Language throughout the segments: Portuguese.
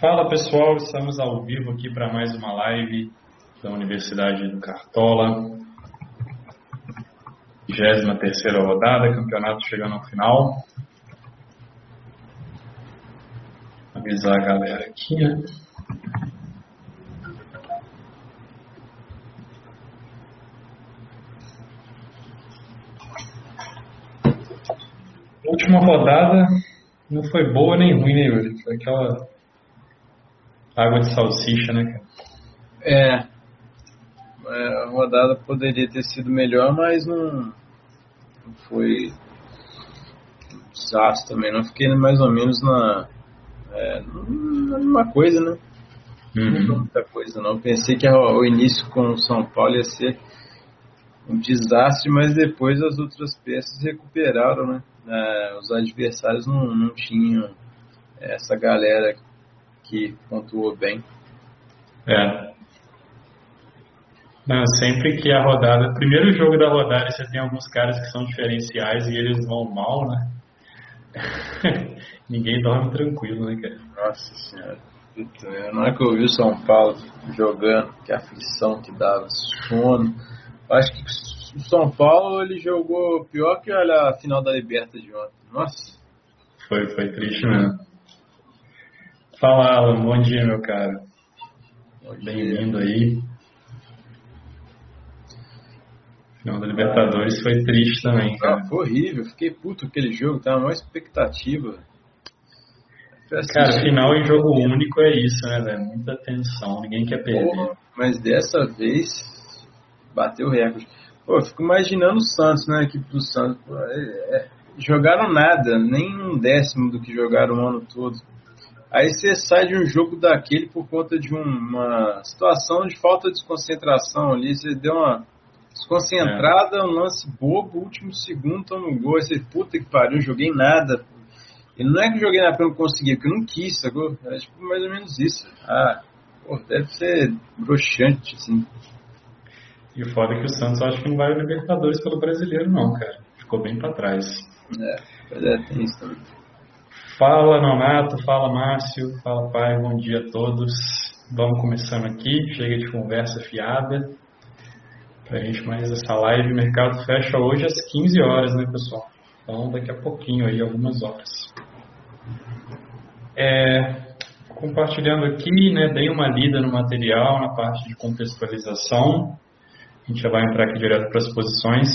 Fala pessoal, estamos ao vivo aqui para mais uma live da Universidade do Cartola. 23 rodada, campeonato chegando ao final. Avisar a galera aqui, né? Última rodada não foi boa nem ruim, né, Yuri? Foi aquela água de salsicha, né, cara? É. é. A rodada poderia ter sido melhor, mas não, não foi um desastre também. Não fiquei mais ou menos na. É, mesma coisa, né? Uhum. Não muita coisa, não. Pensei que o início com o São Paulo ia ser um desastre, mas depois as outras peças recuperaram, né? É, os adversários não, não tinham essa galera que pontuou bem. É. Não, sempre que a rodada, primeiro jogo da rodada, você tem alguns caras que são diferenciais e eles vão mal, né? Ninguém dorme tranquilo, né, cara? Nossa senhora. Na hora que eu vi o São Paulo jogando, que aflição que dava, sono. Acho que o São Paulo ele jogou pior que olha, a final da Liberta de ontem. Nossa. Foi, foi triste mesmo. Fala, Alan. Bom dia, meu cara. Bem-vindo aí. Final da Libertadores foi triste também, cara. Ah, foi horrível. Fiquei puto aquele jogo. Tava uma expectativa. Assim, cara, final em jogo único é isso, né, velho? Muita tensão. Ninguém quer perder. Porra, mas dessa vez bateu o recorde. Pô, fico imaginando o Santos, né? A equipe do Santos. Pô, é, é, jogaram nada, nem um décimo do que jogaram o ano todo. Aí você sai de um jogo daquele por conta de uma situação de falta de desconcentração ali. Você deu uma desconcentrada, é. um lance bobo, último segundo, toma um gol. Aí você, puta que pariu, joguei nada. E não é que joguei nada pra não conseguir, porque eu não quis, sacou? É tipo mais ou menos isso. Ah, pô, deve ser broxante, assim. E o foda é que o Santos acho que não vai ao Libertadores pelo brasileiro, não, cara. Ficou bem pra trás. É, pois é, tem isso também. Fala Nonato, fala Márcio, fala pai, bom dia a todos. Vamos começando aqui, chega de conversa fiada. Pra gente mais essa live, o mercado fecha hoje às 15 horas, né pessoal? Então daqui a pouquinho aí, algumas horas. É, compartilhando aqui, né, dei uma lida no material na parte de contextualização. A gente já vai entrar aqui direto para as posições.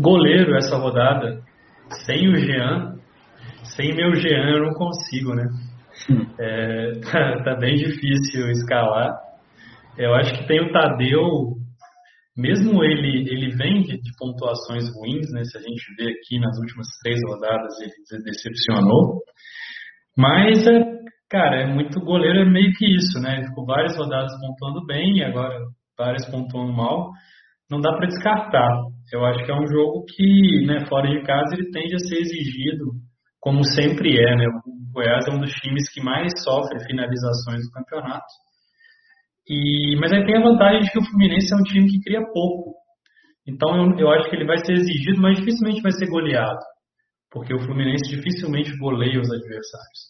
Goleiro essa rodada, sem o Jean, sem meu Jean eu não consigo, né? É, tá, tá, bem difícil escalar. Eu acho que tem o Tadeu, mesmo ele, ele vem de, de, pontuações ruins, né? Se a gente vê aqui nas últimas três rodadas, ele decepcionou. Mas, é, cara, é muito goleiro, é meio que isso, né? Ele ficou várias rodadas pontuando bem e agora várias pontuando mal. Não dá para descartar. Eu acho que é um jogo que, né, fora de casa, ele tende a ser exigido como sempre é, né? O Goiás é um dos times que mais sofre finalizações do campeonato. E, mas aí tem a vantagem de que o Fluminense é um time que cria pouco. Então eu, eu acho que ele vai ser exigido, mas dificilmente vai ser goleado. Porque o Fluminense dificilmente goleia os adversários.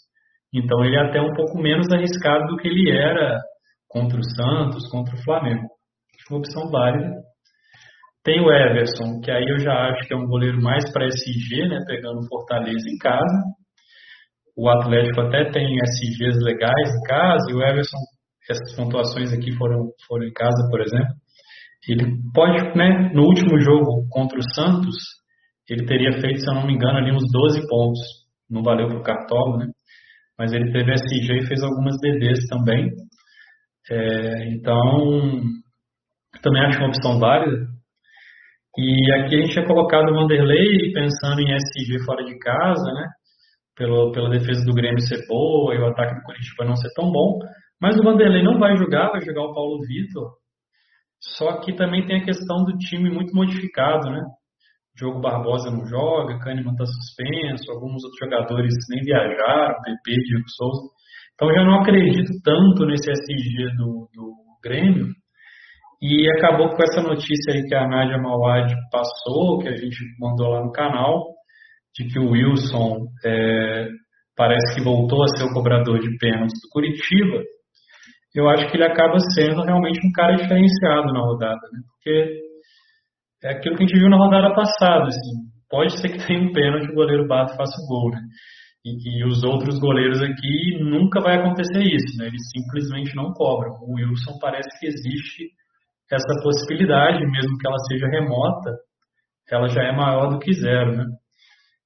Então ele é até um pouco menos arriscado do que ele era contra o Santos, contra o Flamengo. Acho uma opção válida. Tem o Everson, que aí eu já acho que é um goleiro mais para SG, né, pegando Fortaleza em casa. O Atlético até tem SGs legais em casa, e o Everson, essas pontuações aqui foram, foram em casa, por exemplo. Ele pode, né, no último jogo contra o Santos, ele teria feito, se eu não me engano, ali uns 12 pontos. Não valeu para o Cartola, né? Mas ele teve SG e fez algumas DDs também. É, então, também acho uma opção válida. E aqui a gente tinha colocado o Vanderlei pensando em SG fora de casa, né? Pelo, pela defesa do Grêmio ser boa e o ataque do Curitiba não ser tão bom. Mas o Vanderlei não vai jogar, vai jogar o Paulo Vitor. Só que também tem a questão do time muito modificado, né? Diogo Barbosa não joga, Kahneman está suspenso, alguns outros jogadores nem viajaram, PP, Diego Souza. Então já não acredito tanto nesse SG do, do Grêmio e acabou com essa notícia aí que a Nádia Mawad passou, que a gente mandou lá no canal, de que o Wilson é, parece que voltou a ser o cobrador de pênaltis do Curitiba, eu acho que ele acaba sendo realmente um cara diferenciado na rodada, né? Porque é aquilo que a gente viu na rodada passada, assim, pode ser que tenha um pênalti o goleiro bate e faça o gol, né? E, e, os outros goleiros aqui nunca vai acontecer isso, né? Eles simplesmente não cobram. O Wilson parece que existe essa possibilidade, mesmo que ela seja remota, ela já é maior do que zero, né?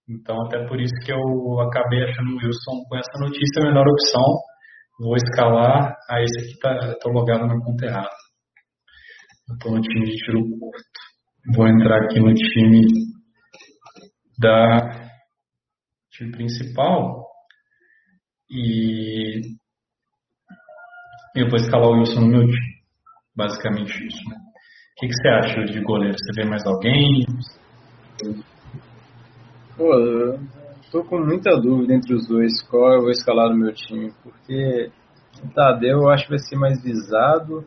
Então, até por isso que eu acabei achando o Wilson com essa notícia a melhor opção. Vou escalar. Ah, esse aqui tá, logado na conta errada. Eu tô no time de tiro curto. Vou entrar aqui no time da time principal e eu vou escalar o Wilson no meu time. Basicamente isso, né? O que, que você acha de goleiro? Você vê mais alguém? Pô, eu tô com muita dúvida entre os dois qual eu vou escalar no meu time, porque o Tadeu eu acho que vai ser mais visado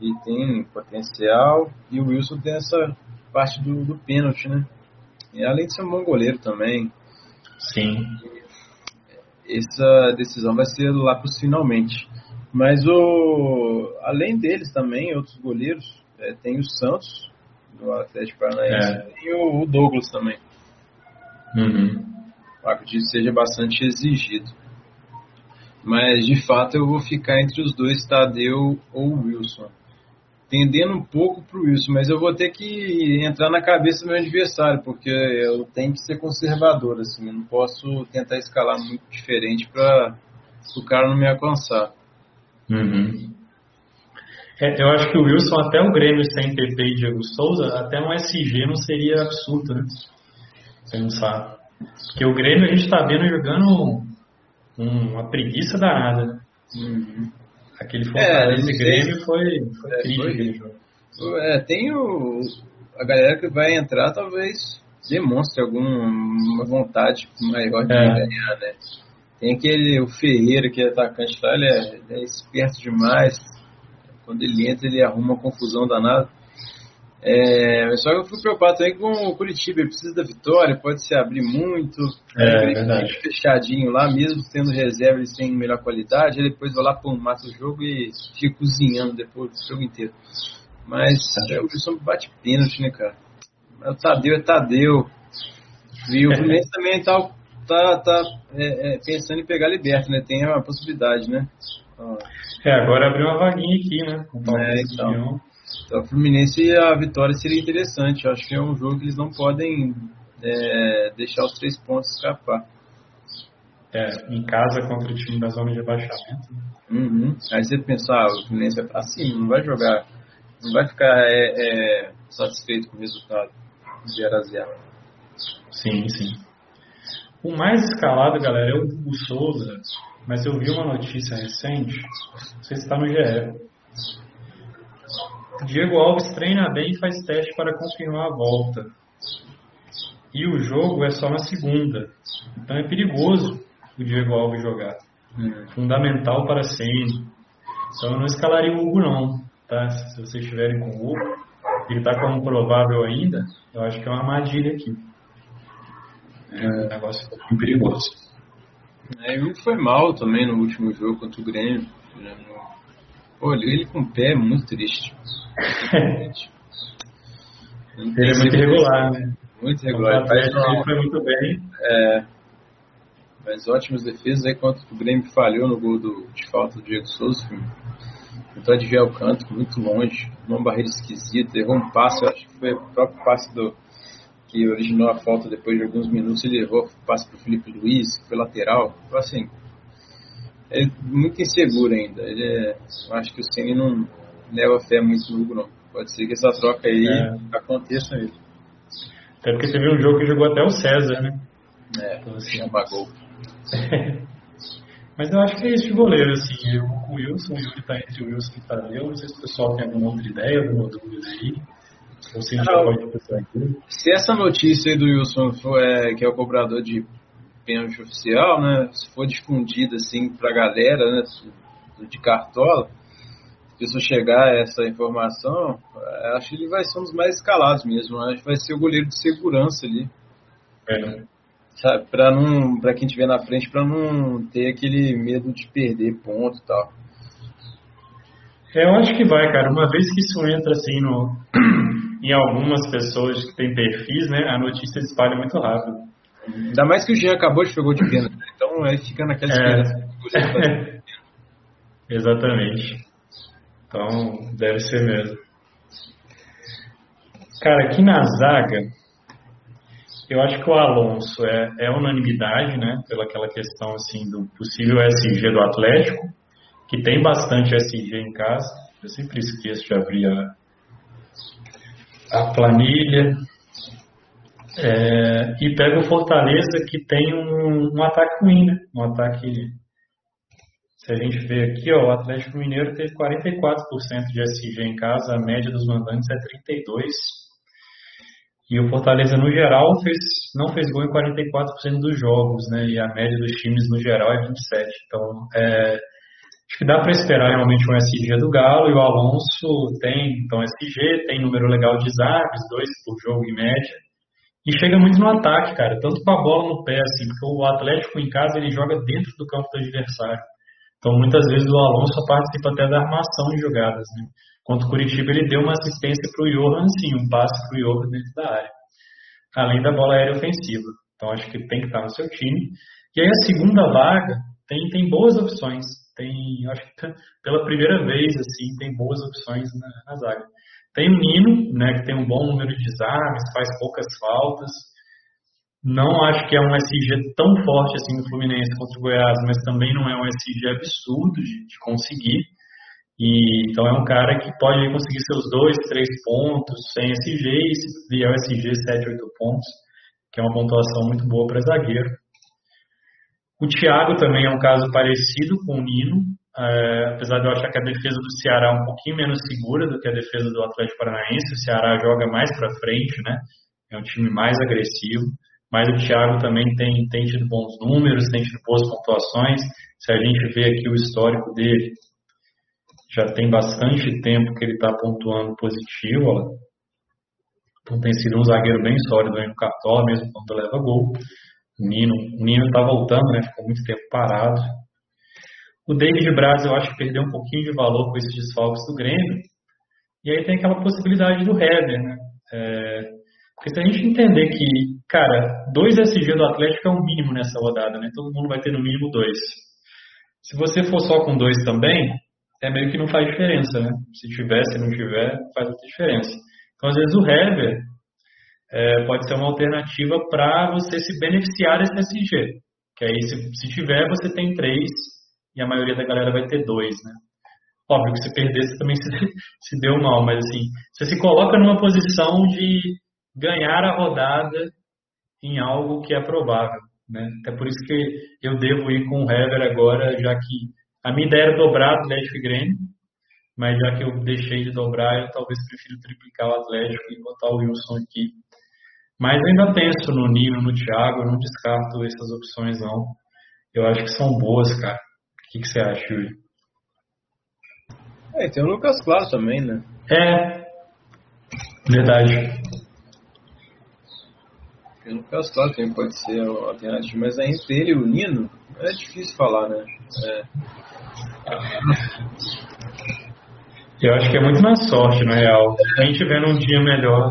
e tem potencial, e o Wilson tem essa parte do, do pênalti, né? E além de ser um bom goleiro também. Sim. Essa decisão vai ser lá para os finalmente. Mas o, além deles também, outros goleiros, é, tem o Santos, do Atlético Paranaense, é. e o, o, Douglas também. Uhum. Eu acredito que seja bastante exigido. Mas de fato eu vou ficar entre os dois, Tadeu ou Wilson tendendo um pouco para o Wilson, mas eu vou ter que entrar na cabeça do meu adversário, porque eu tenho que ser conservador, assim, não posso tentar escalar muito diferente para o cara não me alcançar. Uhum. É, eu acho que o Wilson, até o Grêmio sem PP e Diego Souza, até um SG não seria absurdo, né? Você não sabe. Porque o Grêmio a gente está vendo jogando uma preguiça danada? Uhum. Aquele Fortaleza é, Grêmio foi, foi é, triste aquele jogo. É, tem o, a galera que vai entrar talvez demonstre alguma vontade maior de é. ganhar, né? Tem aquele, o Ferreira, que é atacante lá, ele é, ele é esperto demais. Quando ele entra, ele arruma uma confusão danada. É, só que eu fui preocupado também com o Curitiba, ele precisa da vitória, pode se abrir muito. É, é verdade. Fechadinho lá, mesmo tendo reserva, eles têm melhor qualidade, aí depois vai lá, pum, mata o jogo e fica cozinhando depois do jogo inteiro. Mas é, o Wilson bate pênalti, né, cara? O Tadeu é Tadeu. E o é. Fluminense também tá, tá, tá é, é, pensando em pegar liberto, né? Tem uma possibilidade, né? É, agora abriu uma vaguinha aqui, né? Com o é, então. Então, o Fluminense, a vitória seria interessante. Eu acho que é um jogo que eles não podem é, deixar os três pontos escapar. É, em casa contra o time da zona de abaixamento. Uhum. Aí você pensar, ah, o Fluminense vai assim, não vai jogar, não vai ficar é, é, satisfeito com o resultado de 0 a 0 Sim, sim. O mais escalado, galera, é o Hugo Souza, mas eu vi uma notícia recente, não sei se está no GE, Diego Alves treina bem e faz teste para confirmar a volta. E o jogo é só na segunda. Então é perigoso o Diego Alves jogar. É. Fundamental para sempre. Então eu não escalaria o Hugo não. Tá? Se vocês estiverem com o Hugo, ele está como provável ainda, eu acho que é uma armadilha aqui. É um negócio bem perigoso. É, ele foi mal também no último jogo contra o Grêmio. Olha, ele com o pé é muito triste. ele é muito irregular, né? Muito irregular. Ele, ele foi muito bem. É, mas ótimas defesas aí quanto o Grêmio falhou no gol do, de falta do Diego Souza. Tentou adivinhar o canto, muito longe, uma barreira esquisita, errou um passe, eu acho que foi o próprio passe do, que originou a falta depois de alguns minutos, ele errou o passe para o Felipe Luiz, que foi lateral. Então, assim, é muito inseguro ainda. Ele é, eu acho que o Ceni não leva fé muito no Hugo, não. Pode ser que essa troca aí é. aconteça mesmo. Até porque teve um jogo que jogou até o César, né? É, então, assim, gol. Mas eu acho que é isso de goleiro, assim. Eu, o Wilson, o Yuri tá entre o Wilson e o Tadeu. Não sei se o pessoal tem alguma outra ideia, alguma dúvida aí. Ou se, essa notícia aí do Wilson for, é, que é o cobrador de pênalti oficial, né? Se for difundida assim pra galera, né? De cartola, se isso chegar a essa informação, é, acho que ele vai ser um dos mais escalados mesmo. Acho que vai ser o goleiro de segurança ali. É. sabe? Para não, para quem estiver na frente, para não ter aquele medo de perder ponto e tal. É, eu acho que vai, cara. Uma vez que isso entra assim no, em algumas pessoas que têm perfis, né, a notícia espalha muito rápido. Ainda mais que o Jean acabou de pegar de pênalti, né? então aí fica naquela é. Exatamente. Então, deve ser mesmo. Cara, aqui na zaga, eu acho que o Alonso é, é unanimidade, né? Pela aquela questão assim do possível SG do Atlético, que tem bastante SG em casa. Eu sempre esqueço de abrir a, a planilha. É, e pega o Fortaleza que tem um, um ataque ruim, né? Um ataque. Se a gente vê aqui, ó, o Atlético Mineiro teve 44% de SG em casa, a média dos mandantes é 32%. E o Fortaleza, no geral, fez, não fez gol em 44% dos jogos, né? E a média dos times, no geral, é 27%. Então, é, acho que dá para esperar realmente um SG do Galo. E o Alonso tem, então, SG, tem número legal de zagues, dois por jogo em média. E chega muito no ataque, cara, tanto com a bola no pé, assim, porque o Atlético em casa ele joga dentro do campo do adversário. Então muitas vezes o Alonso participa até da armação de jogadas, né? Contra o Curitiba ele deu uma assistência para o Johan, sim, um passe para o Johan dentro da área. Além da bola aérea ofensiva. Então acho que tem que estar no seu time. E aí a segunda vaga tem, tem boas opções. Tem, acho que pela primeira vez, assim, tem boas opções na, na zaga. Tem o Nino, né, que tem um bom número de desarmes, faz poucas faltas. Não acho que é um SG tão forte assim no Fluminense contra o Goiás, mas também não é um SG absurdo de, de conseguir. E, então é um cara que pode conseguir seus dois, três pontos sem SG e se vier o SG 7, 8 pontos, que é uma pontuação muito boa para zagueiro. O Thiago também é um caso parecido com o Nino, é, apesar de eu achar que a defesa do Ceará é um pouquinho menos segura do que a defesa do Atlético Paranaense, o Ceará joga mais para frente, né? É um time mais agressivo, mas o Thiago também tem, tem tido bons números, tem tido boas pontuações. Se a gente vê aqui o histórico dele, já tem bastante tempo que ele está pontuando positivo. Ó. Então tem sido um zagueiro bem sólido aí no Cartola, mesmo quando leva gol. O Nino, o Nino está voltando, né? Ficou muito tempo parado. O David Braz eu acho que perdeu um pouquinho de valor com esses desfalques do Grêmio. E aí tem aquela possibilidade do Hever, né? É, porque se a gente entender que, cara, dois SG do Atlético é o mínimo nessa rodada, né? Todo mundo vai ter no mínimo dois. Se você for só com dois também, é meio que não faz diferença, né? Se tiver, se não tiver, faz muita diferença. Então, às vezes, o Hever é, pode ser uma alternativa para você se beneficiar desse SG. Que aí, se, se tiver, você tem três e a maioria da galera vai ter dois, né? Óbvio que se perder, você também se, se deu mal, mas assim, você se coloca numa posição de ganhar a rodada em algo que é provável, né? Até por isso que eu devo ir com o Hever agora, já que a minha ideia era dobrar Atlético e Grêmio, mas já que eu deixei de dobrar, eu talvez prefiro triplicar o Atlético e botar o Wilson aqui. Mas ainda penso no Nino, no Thiago, eu não descarto essas opções não. Eu acho que são boas, cara que, que você acha, Yuri? É, tem o Lucas Claro também, né? É, verdade. Tem o Lucas Claro também pode ser uma alternativa, mas aí entre ele e o Nino é difícil falar, né? É. Eu acho que é muito na sorte, na real. A gente vendo um dia melhor.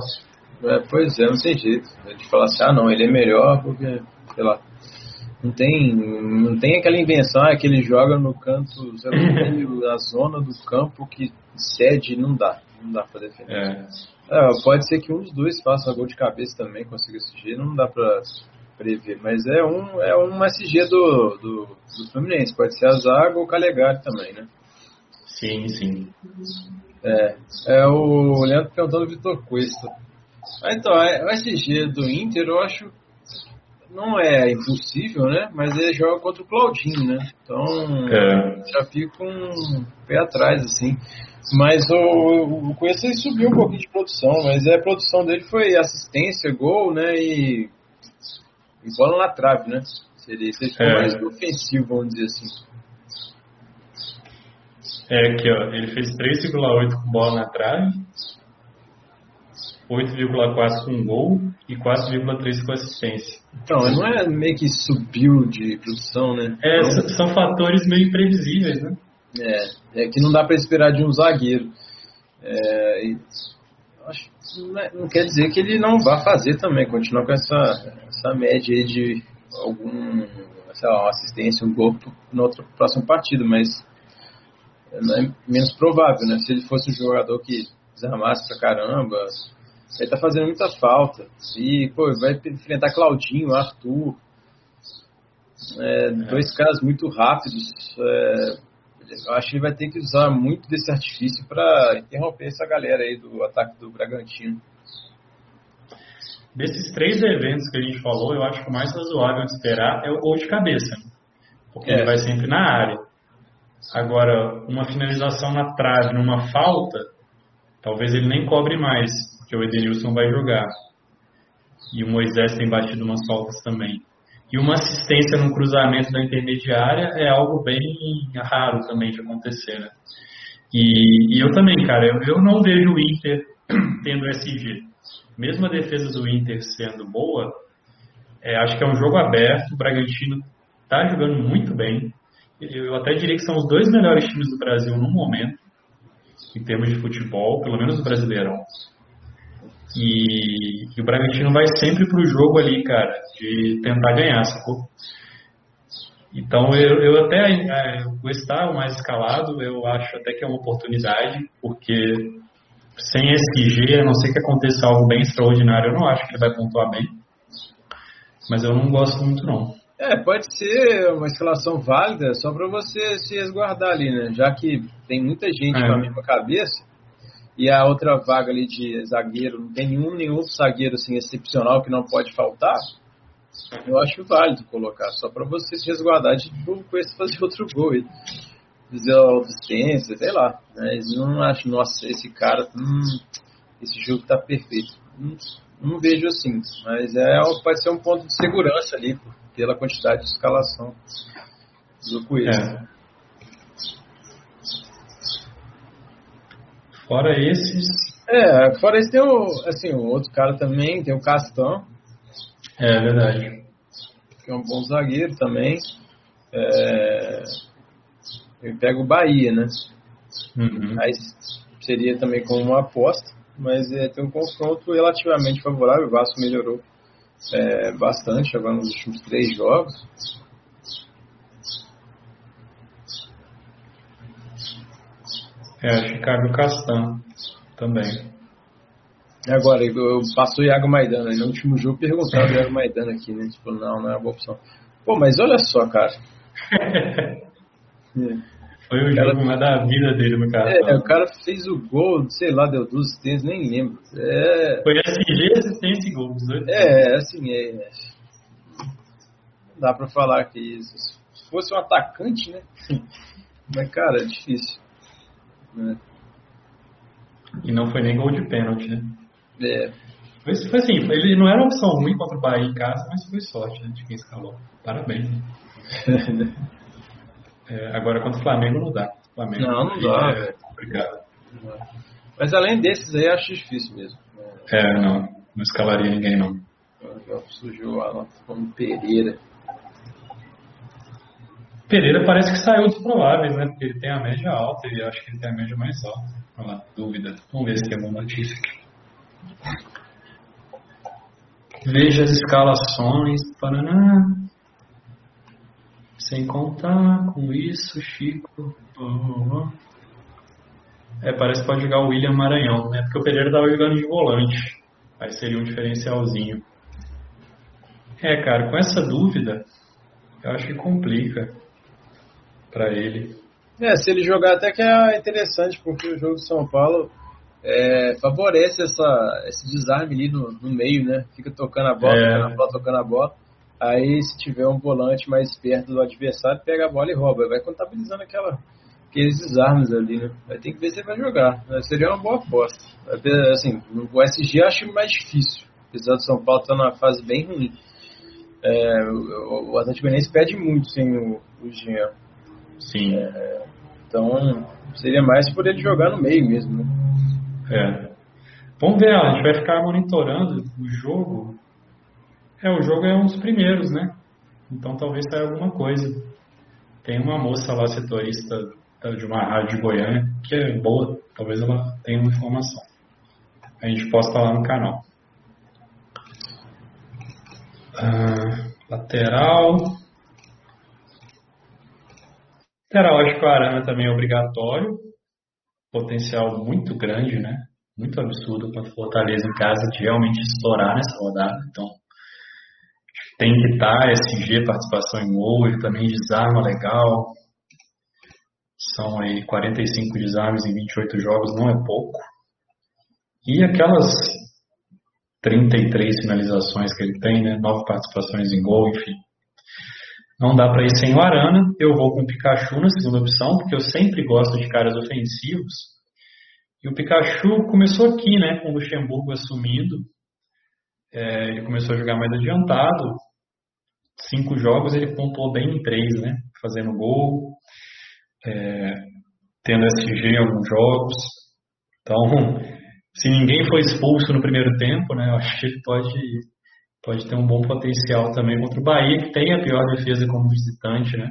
É, pois é, não tem jeito. De falar assim, ah não, ele é melhor porque, sei lá, não tem, não tem aquela invenção ah, que ele joga no canto, na zona do campo que cede, não dá. Não dá pra defender. É. É, pode ser que um dos dois faça gol de cabeça também, consiga SG, não dá pra prever. Mas é um, é um SG do, do, do Fluminense, pode ser a Zaga ou o Calegari também, né? Sim, sim. É, é o Leandro perguntando o Vitor Cuesta. Então, é, o SG do Inter eu acho não é impossível, né? Mas ele joga contra o Claudinho, né? Então é. já fica um pé atrás, assim. Mas o, o Cuesta subiu um pouquinho de produção, mas a produção dele foi assistência, gol, né? E, e bola na trave, né? Seria, seria é. mais ofensivo, vamos dizer assim. É aqui, ó. Ele fez 3,8 com bola na trave. 8,4 com gol e 4,3 com assistência. Então, não é meio que subiu de produção, né? É, então, são fatores meio imprevisíveis, né? É, é que não dá para esperar de um zagueiro. É, e, acho, não, é, não, quer dizer que ele não vá fazer também, continuar com essa, essa média aí de algum, sei lá, uma assistência, um gol no outro próximo partido, mas é menos provável, né? Se ele fosse um jogador que desarmasse pra caramba, ele tá fazendo muita falta. E, pô, vai enfrentar Claudinho, Arthur. É, dois caras muito rápidos. É, eu acho que ele vai ter que usar muito desse artifício para interromper essa galera aí do ataque do Bragantino. Desses três eventos que a gente falou, eu acho que o mais razoável de esperar é o gol de cabeça. Porque é. ele vai sempre na área. Agora, uma finalização na trave, numa falta, talvez ele nem cobre mais porque o Edenilson vai jogar. E o Moisés tem batido umas faltas também. E uma assistência no cruzamento da intermediária é algo bem raro também de acontecer, né? E, e eu também, cara, eu, eu não vejo o Inter tendo SG. Mesmo a defesa do Inter sendo boa, é, acho que é um jogo aberto. O Bragantino está jogando muito bem. Eu até diria que são os dois melhores times do Brasil no momento, em termos de futebol, pelo menos o Brasileirão. E, e o Bragantino vai sempre pro jogo ali, cara, de tentar ganhar, sacou? Então eu, eu até é, o Gustavo mais escalado, eu acho até que é uma oportunidade, porque sem SG, a não ser que aconteça algo bem extraordinário, eu não acho que ele vai pontuar bem. Mas eu não gosto muito não. É, pode ser uma escalação válida só para você se resguardar ali, né? Já que tem muita gente é. com a mesma cabeça, e a outra vaga ali de zagueiro, não tem nenhum, nenhum zagueiro assim, excepcional que não pode faltar, eu acho válido colocar, só para você se resguardar de com esse fazer outro gol e fazer a assistência, sei lá. Mas não acho, nossa, esse cara, hum, esse jogo tá perfeito. Hum, não vejo assim, mas é, pode ser um ponto de segurança ali, pela quantidade de escalação do Coelho. É. Fora esses. É, fora esse tem o. Assim, o outro cara também, tem o Castão. É verdade. Que é um bom zagueiro também. É, ele pega o Bahia, né? Uhum. Aí seria também como uma aposta, mas é, tem um confronto relativamente favorável. O Vasco melhorou é, bastante agora nos últimos três jogos. É, acho que cabe o Castan também. Agora, eu, passou o Iago Maidana. No último jogo perguntaram o Iago Maidana aqui, né? Tipo, não, não é uma boa opção. Pô, mas olha só, cara. Foi o, jogo cara, mais da vida dele no cara. É, o cara fez o gol, sei lá, deu duas assistências, nem lembro. É... Foi SG, assistência e gol. É, assim, é. Não dá pra falar que isso. Se fosse um atacante, né? Mas, cara, é difícil. Né? E não foi nem gol de pênalti, né? É. Foi, foi assim, ele não era uma opção ruim contra o Bahia em casa, mas foi sorte né, de quem escalou. Parabéns. Né? é, agora contra o Flamengo não dá. Flamengo não, não dá. É complicado. Mas além desses aí, acho difícil mesmo. É, não. Não escalaria ninguém, não. Surgiu a nota como Pereira. Pereira parece que saiu dos prováveis, né? Porque ele tem a média alta e acho que ele tem a média mais alta. Olha lá, dúvida. Vamos ver se tem uma notícia aqui. Veja as escalações. Paraná. Sem contar com isso, Chico. É, parece que pode jogar o William Maranhão, né? Porque o Pereira estava jogando de volante. Aí seria um diferencialzinho. É, cara, com essa dúvida, eu acho que complica para ele. É, se ele jogar até que é interessante, porque o jogo de São Paulo é, favorece essa, esse desarme ali no, no, meio, né? Fica tocando a bola, é. tocando a bola, tocando a bola. Aí se tiver um volante mais perto do adversário, pega a bola e rouba. Vai contabilizando aquela, aqueles desarmes ali, né? Vai ter que ver se ele vai jogar. Seria uma boa aposta. Assim, o SG eu acho mais difícil. Apesar do São Paulo estar tá numa fase bem ruim. É, o, o Atlético Goianiense perde muito sem o, o Jean. Sim. É, então, seria mais por ele jogar no meio mesmo, né? É. Vamos ver, a gente vai ficar monitorando o jogo. É, o jogo é um dos primeiros, né? Então talvez saia alguma coisa. Tem uma moça lá, setorista de uma rádio de Goiânia, que é boa, talvez ela tenha uma informação. A gente posta lá no canal. Ah, lateral. Lateral, acho que o Arana também é obrigatório. Potencial muito grande, né? Muito absurdo quanto Fortaleza em casa de realmente estourar nessa rodada. Então, tem que estar SG, participação em gol, ele também desarma legal. São aí 45 desarmes em 28 jogos, não é pouco. E aquelas 33 finalizações que ele tem, né? 9 participações em gol, enfim. Não dá para ir sem o Arana. Eu vou com o Pikachu na segunda opção, porque eu sempre gosto de caras ofensivos. E o Pikachu começou aqui, né? Com o Luxemburgo assumindo. É, ele começou a jogar mais adiantado. Cinco jogos ele pontuou bem em três, né? Fazendo gol, é, tendo SG em alguns jogos. Então, se ninguém foi expulso no primeiro tempo, né, eu acho que ele pode, pode ter um bom potencial também contra o Bahia, que tem a pior defesa como visitante, né?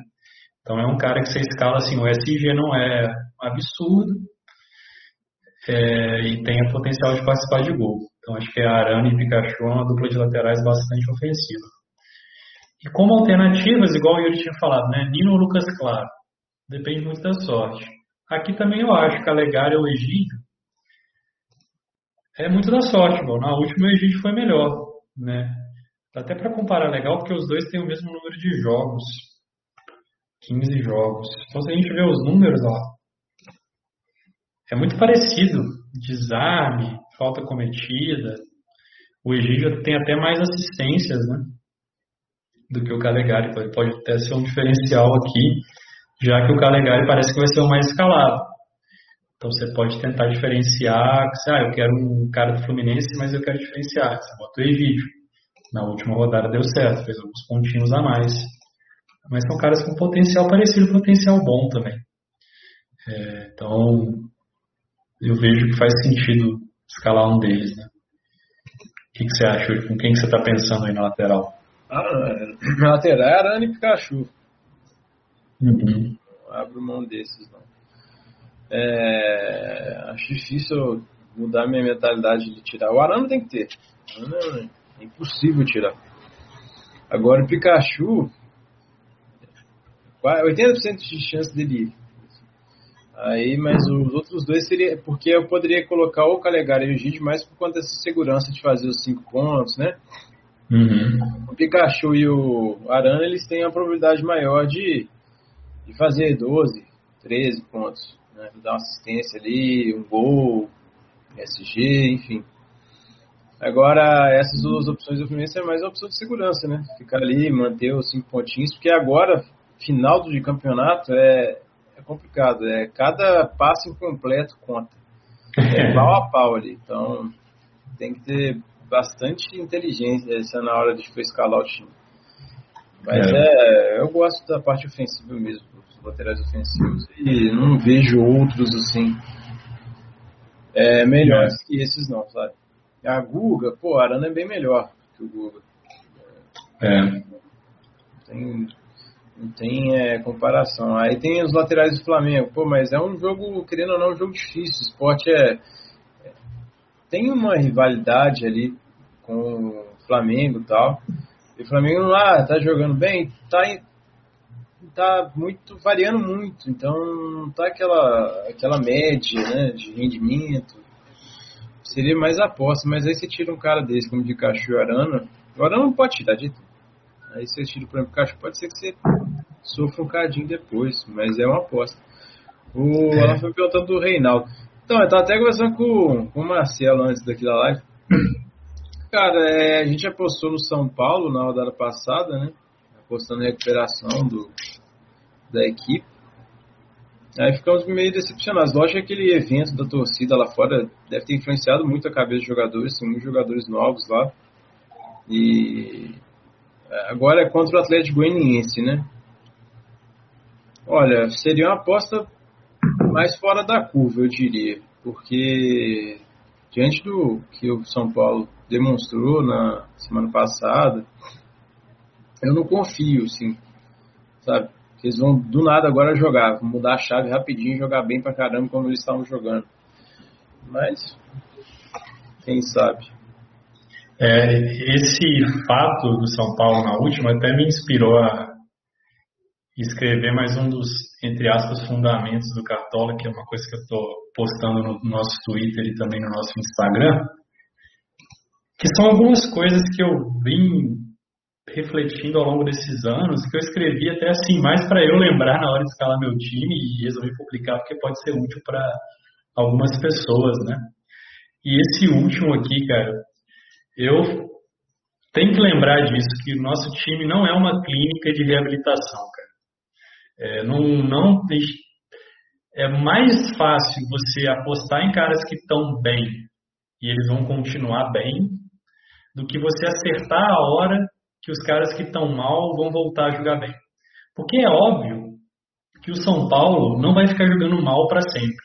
Então é um cara que você escala assim, o SG não é absurdo é, e tem a potencial de participar de gol. Então acho que a Arana e Pikachu é uma dupla de laterais bastante ofensiva. E como alternativas, igual o Yuri tinha falado, né? Nino ou Lucas Claro. Depende muito da sorte. Aqui também eu acho que a Legária ou Egídio é muito da sorte, bom. Na última o Egídio foi melhor, né? Até para comparar legal, porque os dois têm o mesmo número de jogos. 15 jogos. Então se a gente ver os números, ó, é muito parecido. Desarme, falta cometida. O Egídio tem até mais assistências, né? Do que o Calegari. Então, ele pode até ser um diferencial aqui, já que o Calegari parece que vai ser o mais escalado. Então você pode tentar diferenciar, ah, eu quero um cara do Fluminense, mas eu quero diferenciar. Você bota o Egídio. Na última rodada deu certo, fez alguns pontinhos a mais. Mas são caras com potencial parecido, potencial bom também. É, então, eu vejo que faz sentido escalar um deles, né? O que, que você acha, Com quem que você está pensando aí na lateral? Ah, na lateral é Arana e Pikachu. Uhum. Não abro mão desses, não. É, acho difícil mudar minha mentalidade de tirar. O Arana tem que ter. Arana é impossível tirar. Agora o Pikachu, 80% de chance dele ir. Aí, mas os outros dois seria porque eu poderia colocar o Calegari e o Gide mais por conta dessa segurança de fazer os cinco pontos, né? Uhum. O Pikachu e o Arana eles têm a probabilidade maior de, de fazer 12, 13 pontos né? dar uma assistência ali, um gol, SG, enfim. Agora, essas duas opções do Fluminense é mais uma opção de segurança, né? Ficar ali, manter os cinco pontinhos, porque agora, final do campeonato, é, é complicado. É, cada passe incompleto conta. É pau a pau ali. Então, tem que ter bastante inteligência na hora de escalar o time. Mas é. é. eu gosto da parte ofensiva mesmo laterais ofensivos e não vejo outros assim é, melhores é. que esses não, sabe? A Guga, pô, a Arana é bem melhor que o Guga. É. Não tem, não tem é, comparação. Aí tem os laterais do Flamengo, pô, mas é um jogo, querendo ou não, um jogo difícil. O esporte é, é tem uma rivalidade ali com o Flamengo e tal. E o Flamengo lá tá jogando bem, tá, tá muito variando muito, então não tá aquela aquela média, né, de rendimento. Seria mais aposta, mas aí você tira um cara desse como de Cacho e Arana, o Arana não pode tirar de Aí você tira, por exemplo, Cacho, pode ser que você sofra um cadinho depois, mas é uma aposta. O é. Alan foi perguntando do Reinaldo. Então, eu tava até conversando com, com o Marcelo antes daqui da live. Cara, é, a gente apostou no São Paulo na rodada passada, né? Apostando na recuperação do, da equipe. Aí ficamos meio decepcionados. Lógico que aquele evento da torcida lá fora deve ter influenciado muito a cabeça dos jogadores, tem muitos jogadores novos lá. E agora é contra o Atlético Goianiense, né? Olha, seria uma aposta mais fora da curva, eu diria, porque diante do que o São Paulo demonstrou na semana passada, eu não confio, assim, sabe? Eles vão do nada agora jogar, mudar a chave rapidinho jogar bem pra caramba como eles estavam jogando. Mas, quem sabe? É, esse fato do São Paulo na última até me inspirou a escrever mais um dos, entre aspas, fundamentos do Cartola, que é uma coisa que eu estou postando no nosso Twitter e também no nosso Instagram, que são algumas coisas que eu vim refletindo ao longo desses anos, que eu escrevi até assim, mais para eu lembrar na hora de escalar meu time e resolvi publicar porque pode ser útil para algumas pessoas, né? E esse último aqui, cara, eu tenho que lembrar disso, que o nosso time não é uma clínica de reabilitação, cara. É, não, não é mais fácil você apostar em caras que estão bem e eles vão continuar bem do que você acertar a hora que os caras que estão mal vão voltar a jogar bem. Porque é óbvio que o São Paulo não vai ficar jogando mal para sempre.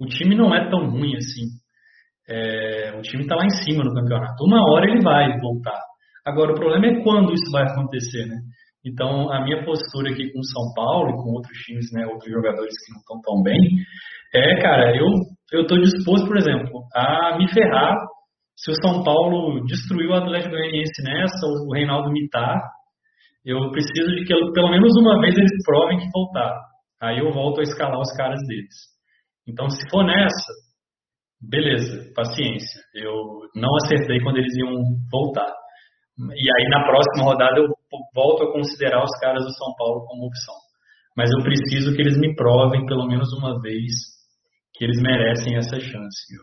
O time não é tão ruim assim. É, o time está lá em cima no campeonato. Uma hora ele vai voltar. Agora, o problema é quando isso vai acontecer, né? Então, a minha postura aqui com o São Paulo e com outros times, né, outros jogadores que não estão tão bem, é, cara, eu eu disposto, por exemplo, a me ferrar se o São Paulo destruiu o Atlético Goianiense nessa, o Reinaldo mitar, eu preciso de que pelo menos uma vez eles provem que voltaram. Aí eu volto a escalar os caras deles. Então, se for nessa, beleza, paciência. Eu não acertei quando eles iam voltar. E aí na próxima rodada eu volto a considerar os caras do São Paulo como opção. Mas eu preciso que eles me provem pelo menos uma vez que eles merecem essa chance.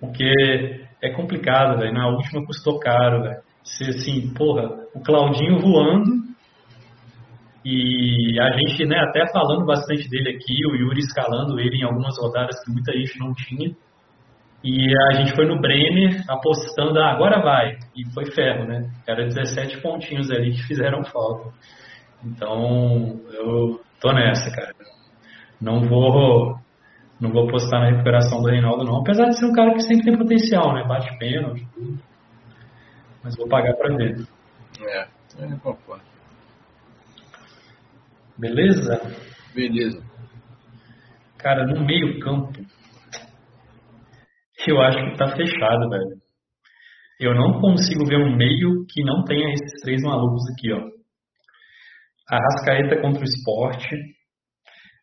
Porque é complicado, velho. Na última custou caro, velho. Se assim, porra, o Claudinho voando e a gente, né, até falando bastante dele aqui, o Yuri escalando ele em algumas rodadas que muita gente não tinha. E a gente foi no Brenner apostando, ah, agora vai. E foi ferro, né? Era 17 pontinhos ali que fizeram falta. Então, eu tô nessa, cara. Não vou não vou apostar na recuperação do Reinaldo não, apesar de ser um cara que sempre tem potencial, né? Bate pênalti, tudo. Mas vou pagar para ver. É, eu concordo. Beleza? Beleza. Cara, no meio campo, eu acho que tá fechado, velho. Eu não consigo ver um meio que não tenha esses três malucos aqui, ó. Arrascaeta contra o esporte.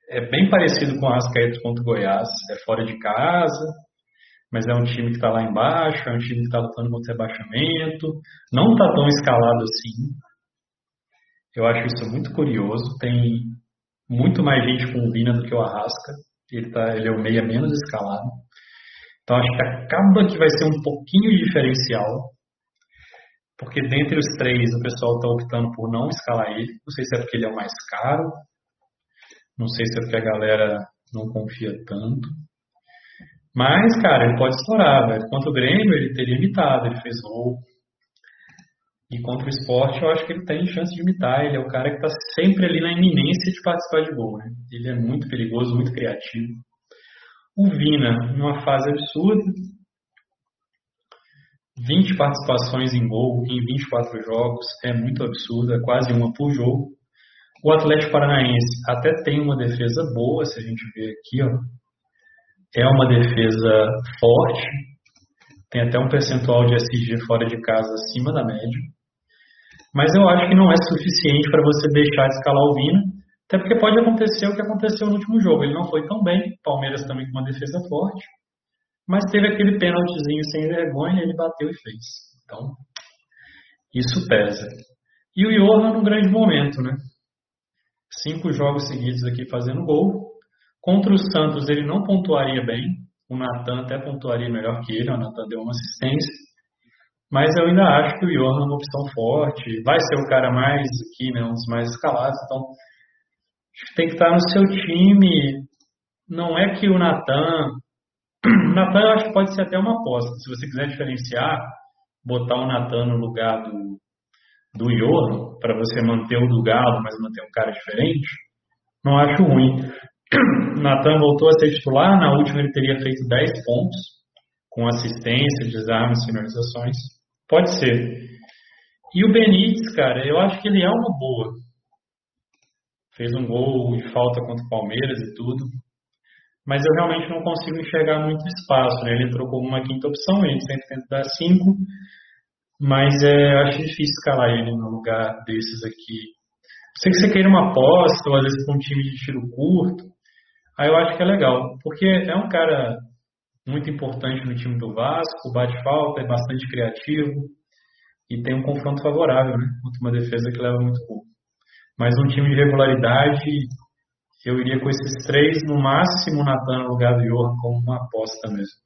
É bem parecido com o Arrascaeta contra o Goiás. É fora de casa, mas é um time que está lá embaixo, é um time que está lutando contra o rebaixamento. Não está tão escalado assim. Eu acho isso muito curioso. Tem muito mais gente com o Vina do que o Arrasca. Ele, tá, ele é o meia menos escalado. Então acho que acaba que vai ser um pouquinho diferencial. Porque dentre os três o pessoal está optando por não escalar ele. Não sei se é porque ele é o mais caro. Não sei se é porque a galera não confia tanto. Mas, cara, ele pode estourar, velho. Contra o Grêmio, ele teria imitado, ele fez gol. E contra o esporte, eu acho que ele tem chance de imitar. Ele é o cara que está sempre ali na iminência de participar de gol. Né? Ele é muito perigoso, muito criativo. O Vina, numa fase absurda. 20 participações em gol em 24 jogos. É muito absurdo, é quase uma por jogo. O Atlético Paranaense até tem uma defesa boa, se a gente ver aqui, ó. É uma defesa forte, tem até um percentual de SG fora de casa acima da média. Mas eu acho que não é suficiente para você deixar de escalar o Vina, até porque pode acontecer o que aconteceu no último jogo. Ele não foi tão bem, Palmeiras também com uma defesa forte, mas teve aquele pênaltizinho sem vergonha, ele bateu e fez. Então, isso pesa. E o Johan num grande momento, né? Cinco jogos seguidos aqui fazendo gol. Contra o Santos ele não pontuaria bem, o Natan até pontuaria melhor que ele, o Natan deu uma assistência. Mas eu ainda acho que o Johan é uma opção forte, vai ser o cara mais aqui, né, um dos mais escalados, então acho que tem que estar no seu time. Não é que o Natan. Natan eu acho que pode ser até uma aposta. Se você quiser diferenciar, botar o Natan no lugar do, do Johan, para você manter o do Galo, mas manter um cara diferente, não acho ruim. Natan voltou a ser titular, na última ele teria feito 10 pontos com assistência, desarmes, finalizações. Pode ser. E o Benítez, cara, eu acho que ele é uma boa. Fez um gol de falta contra o Palmeiras e tudo. Mas eu realmente não consigo enxergar muito espaço. Né? Ele entrou como uma quinta opção, ele sempre tenta dar cinco. Mas é, eu acho difícil escalar ele no lugar desses aqui. Sei que você queira uma aposta, ou às vezes com um time de tiro curto. Aí eu acho que é legal. Porque é um cara muito importante no time do Vasco, bate falta, é bastante criativo e tem um confronto favorável, né? Contra uma defesa que leva muito pouco. Mas um time de regularidade, eu iria com esses três, no máximo Natan no lugar do Johan, como uma aposta mesmo.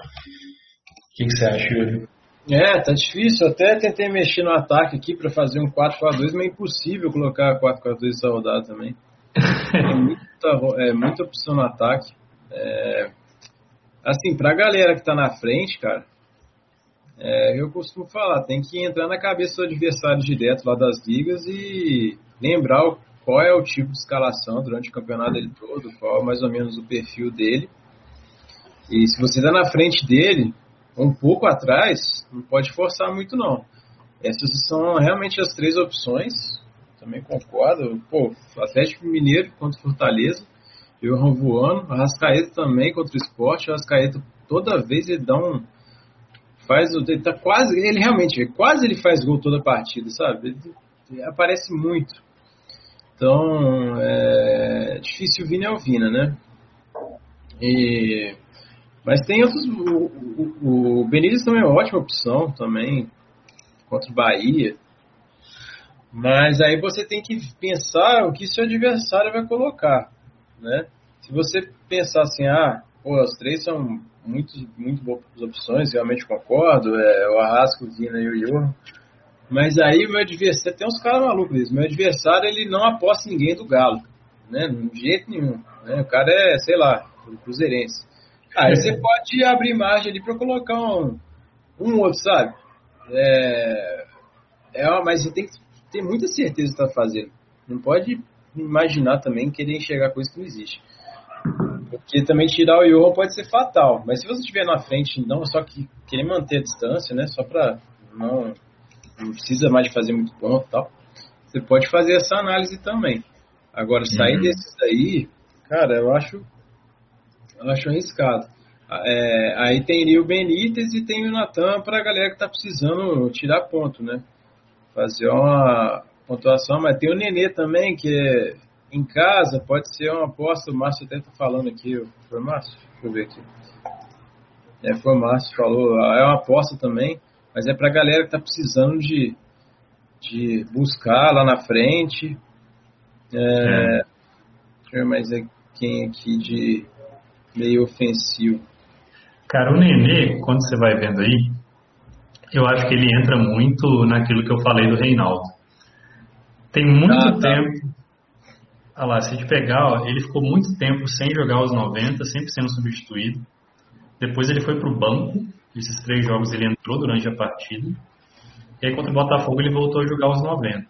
O que, que você acha, Yuri? É, tá difícil. Até tentei mexer no ataque aqui para fazer um 4-4-2, mas é impossível colocar 4-4-2 essa rodada também. é, muita, é muita opção no ataque. É, assim, pra galera que tá na frente, cara, é, eu costumo falar, tem que entrar na cabeça do adversário direto lá das ligas e lembrar qual é o tipo de escalação durante o campeonato dele todo, qual é mais ou menos o perfil dele. E se você está na frente dele, um pouco atrás, não pode forçar muito não. Essas são realmente as três opções. Também concordo. Pô, Atlético Mineiro contra Fortaleza, Johan voando, Arrascaeta também contra o esporte. Arrascaeta toda vez ele dá um faz ele tá quase, ele realmente, quase ele faz gol toda a partida, sabe? Ele, ele aparece muito. Então, é difícil o Vina é o Vina, né? E, mas tem outros. O, o, o Benítez também é uma ótima opção também contra o Bahia. Mas aí você tem que pensar o que seu adversário vai colocar, né? Se você pensar assim, ah, pô, os três são muito, muito boas opções, realmente concordo. É, o Arrasco, o Vina e o Johan. Mas aí meu adversário, tem uns caras malucos meu adversário ele não aposta ninguém do Galo, né? De jeito nenhum. Né? O cara é, sei lá, cruzeirense. Aí você pode abrir margem ali para colocar um, um outro, sabe? É, é, mas você tem que ter muita certeza do que está fazendo. Não pode imaginar também querer enxergar coisa que não existe. Porque também tirar o Johan pode ser fatal. Mas se você estiver na frente, não só que querer manter a distância, né? Só para não, não precisa mais de fazer muito ponto e tal. Você pode fazer essa análise também. Agora, sair uhum. desses aí, cara, eu acho, eu acho arriscado. É, aí tem o Benítez e tem o Natan para a galera que está precisando tirar ponto, né? Fazer uma pontuação, mas tem o Nenê também, que é em casa pode ser uma aposta, o Márcio até está falando aqui, foi o Márcio? Deixa eu ver aqui. É, foi o Márcio falou, é uma aposta também, mas é para a galera que está precisando de, de buscar lá na frente. É, é. Deixa eu ver mais quem aqui de meio ofensivo. Cara, o Nenê, quando você vai vendo aí, eu acho que ele entra muito naquilo que eu falei do Reinaldo. Tem muito ah, tá. tempo Olha lá, se a gente pegar, ó, ele ficou muito tempo sem jogar os 90, sempre sendo substituído. Depois ele foi para o banco, esses três jogos ele entrou durante a partida. E aí contra o Botafogo ele voltou a jogar os 90.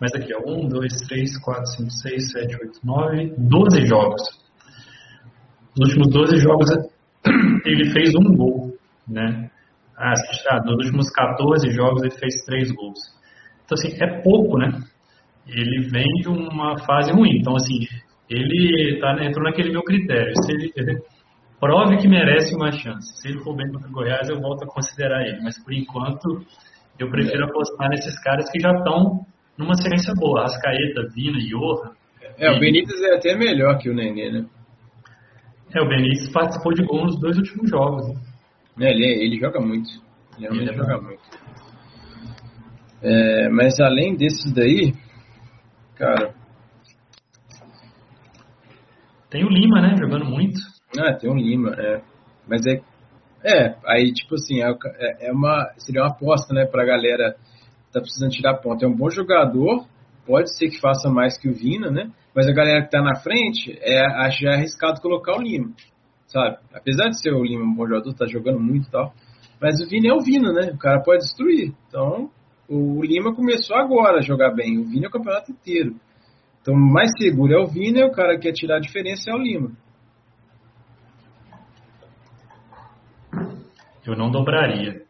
Mas aqui, ó, 1, 2, 3, 4, 5, 6, 7, 8, 9, 12 jogos. Nos últimos 12 jogos ele fez um gol, né? Ah, ah, nos últimos 14 jogos ele fez 3 gols. Então, assim, é pouco, né? ele vem de uma fase ruim. Então, assim, ele tá, entrou naquele meu critério. Se ele, ele prove que merece uma chance. Se ele for bem contra o Goiás, eu volto a considerar ele. Mas, por enquanto, eu prefiro apostar nesses caras que já estão numa sequência boa. Ascaeta, Vina, Johan. É, o Benítez é até melhor que o Nenê, né? É, o Benítez participou de gol nos dois últimos jogos. Né? É, ele, ele joga muito. Ele realmente ele é joga muito. É, mas além desses daí, Cara. Tem o Lima, né? Jogando muito. Ah, tem o Lima, é. Mas é. É, aí, tipo assim, é, é, é uma. Seria uma aposta, né, pra galera que tá precisando tirar ponto. É um bom jogador, pode ser que faça mais que o Vina, né? Mas a galera que tá na frente, é, acho já é arriscado colocar o Lima, sabe? Apesar de ser o Lima um bom jogador, tá jogando muito e tal. Mas o Vina é o Vina, né? O cara pode destruir. Então, o Lima começou agora a jogar bem, o Vini é o campeonato inteiro. Então, o mais seguro é o Vini, o cara que quer tirar a diferença é o Lima. Eu não dobraria.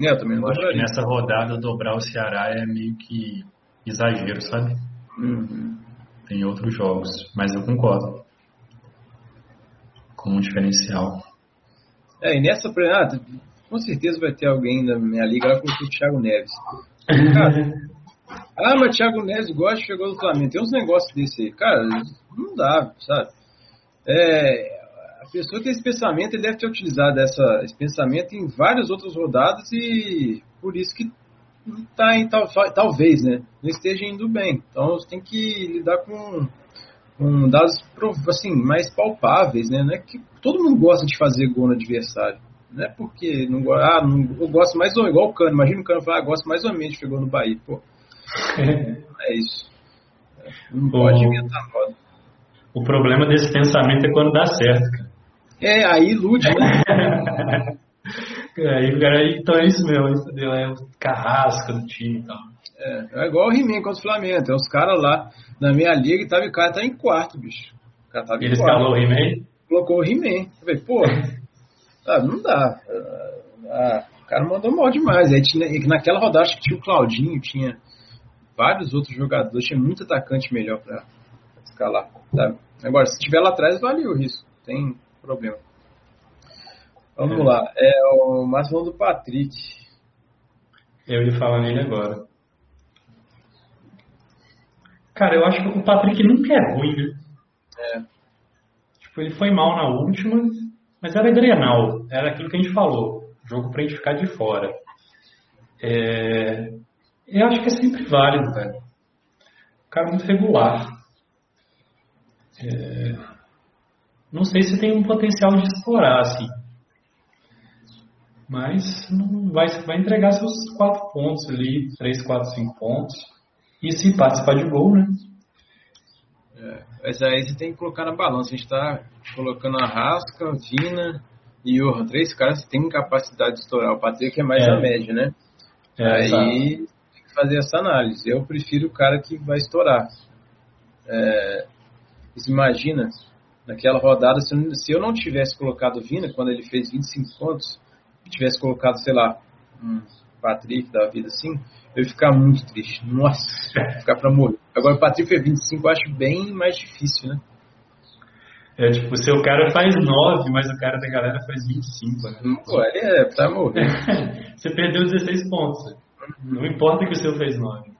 É, eu também não Eu acho que dobraria. nessa rodada dobrar o Ceará é meio que exagero, sabe? Uhum. Tem outros jogos, mas eu concordo. Como um diferencial. É, e nessa, ah, com certeza vai ter alguém da minha liga lá com o Thiago Neves. Cara, ah, mas Thiago Neves gosta, chegou do Flamengo. Tem uns negócios desse aí. Cara, não dá, sabe? É, a pessoa tem esse pensamento, ele deve ter utilizado essa, esse pensamento em várias outras rodadas e por isso que não tá em tal, talvez, né? Não esteja indo bem. Então você tem que lidar com, com dados assim, mais palpáveis, né? Não é que todo mundo gosta de fazer gol no adversário. Não é porque não, ah, não eu gosto mais ou igual o Cano. Imagina o Cano falar, ah, gosto mais ou menos de chegou no Bahia. Pô, é isso. Não pode inventar moda. O problema desse pensamento é quando dá certo, cara. É, aí ilude, né? aí, cara, então é isso mesmo, entendeu? É o carrasco do time e tal. É, é igual o He-Man contra o Flamengo. Tem uns caras lá na minha liga e tava, o cara tá em quarto, bicho. O cara tava Ele escalou o He-Man? Colocou o He-Man. Eu falei, pô, sabe, não dá. Ah, o cara mandou mal demais. Aí tinha, naquela rodada acho que tinha o Claudinho, tinha vários outros jogadores, tinha muito atacante melhor pra escalar. Sabe? Agora, se tiver lá atrás, vale o risco. Tem problema. Vamos é. lá. É o Márcio do Patrick. Eu ia falar nele agora. Cara, eu acho que o Patrick nunca é ruim, né? É. Tipo, ele foi mal na última, mas era Grenal. Era aquilo que a gente falou. Jogo pra gente ficar de fora. É... Eu acho que é sempre válido, velho. O cara é muito regular. É... Não sei se tem um potencial de explorar, assim. Mas vai, vai entregar seus 4 pontos ali, 3, 4, 5 pontos. E se participar de gol, né? É, mas aí você tem que colocar na balança. A gente está colocando a Rasca, Vina e Johan. Três caras que têm capacidade de estourar. O Patrick é mais é. a média, né? É, aí exato. tem que fazer essa análise. Eu prefiro o cara que vai estourar. É, imagina, naquela rodada, se eu não tivesse colocado o Vina, quando ele fez 25 pontos, tivesse colocado, sei lá, um Patrick da vida assim, eu ia ficar muito triste. Nossa, ficar pra morrer. Agora o Patrick fez 25, eu acho bem mais difícil, né? É, tipo, o seu cara faz 9, mas o cara da galera faz 25, né? Pô, ele é pra morrer. Você perdeu 16 pontos. Não importa que o seu fez 9.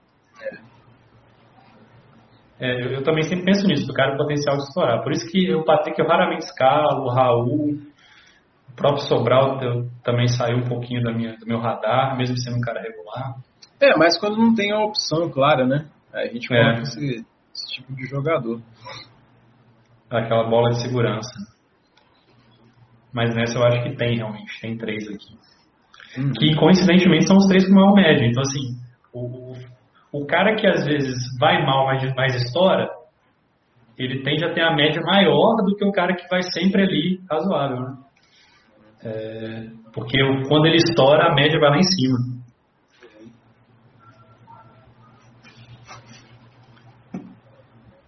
É, eu, eu, também sempre penso nisso, do cara potencial de estourar. Por isso que o Patrick eu raramente escalo, o Raul, o próprio Sobral eu, também saiu um pouquinho da minha, do meu radar, mesmo sendo um cara regular. É, mas quando não tem a opção clara, né? Aí a gente coloca é. esse, esse, tipo de jogador. Aquela bola de segurança. Mas nessa eu acho que tem realmente, tem três aqui. Hum. Que coincidentemente são os três com maior média. Então assim, o, o cara que às vezes vai mal, mas, mas estoura, ele tende a ter a média maior do que o cara que vai sempre ali razoável, né? É, porque quando ele estoura, a média vai lá em cima.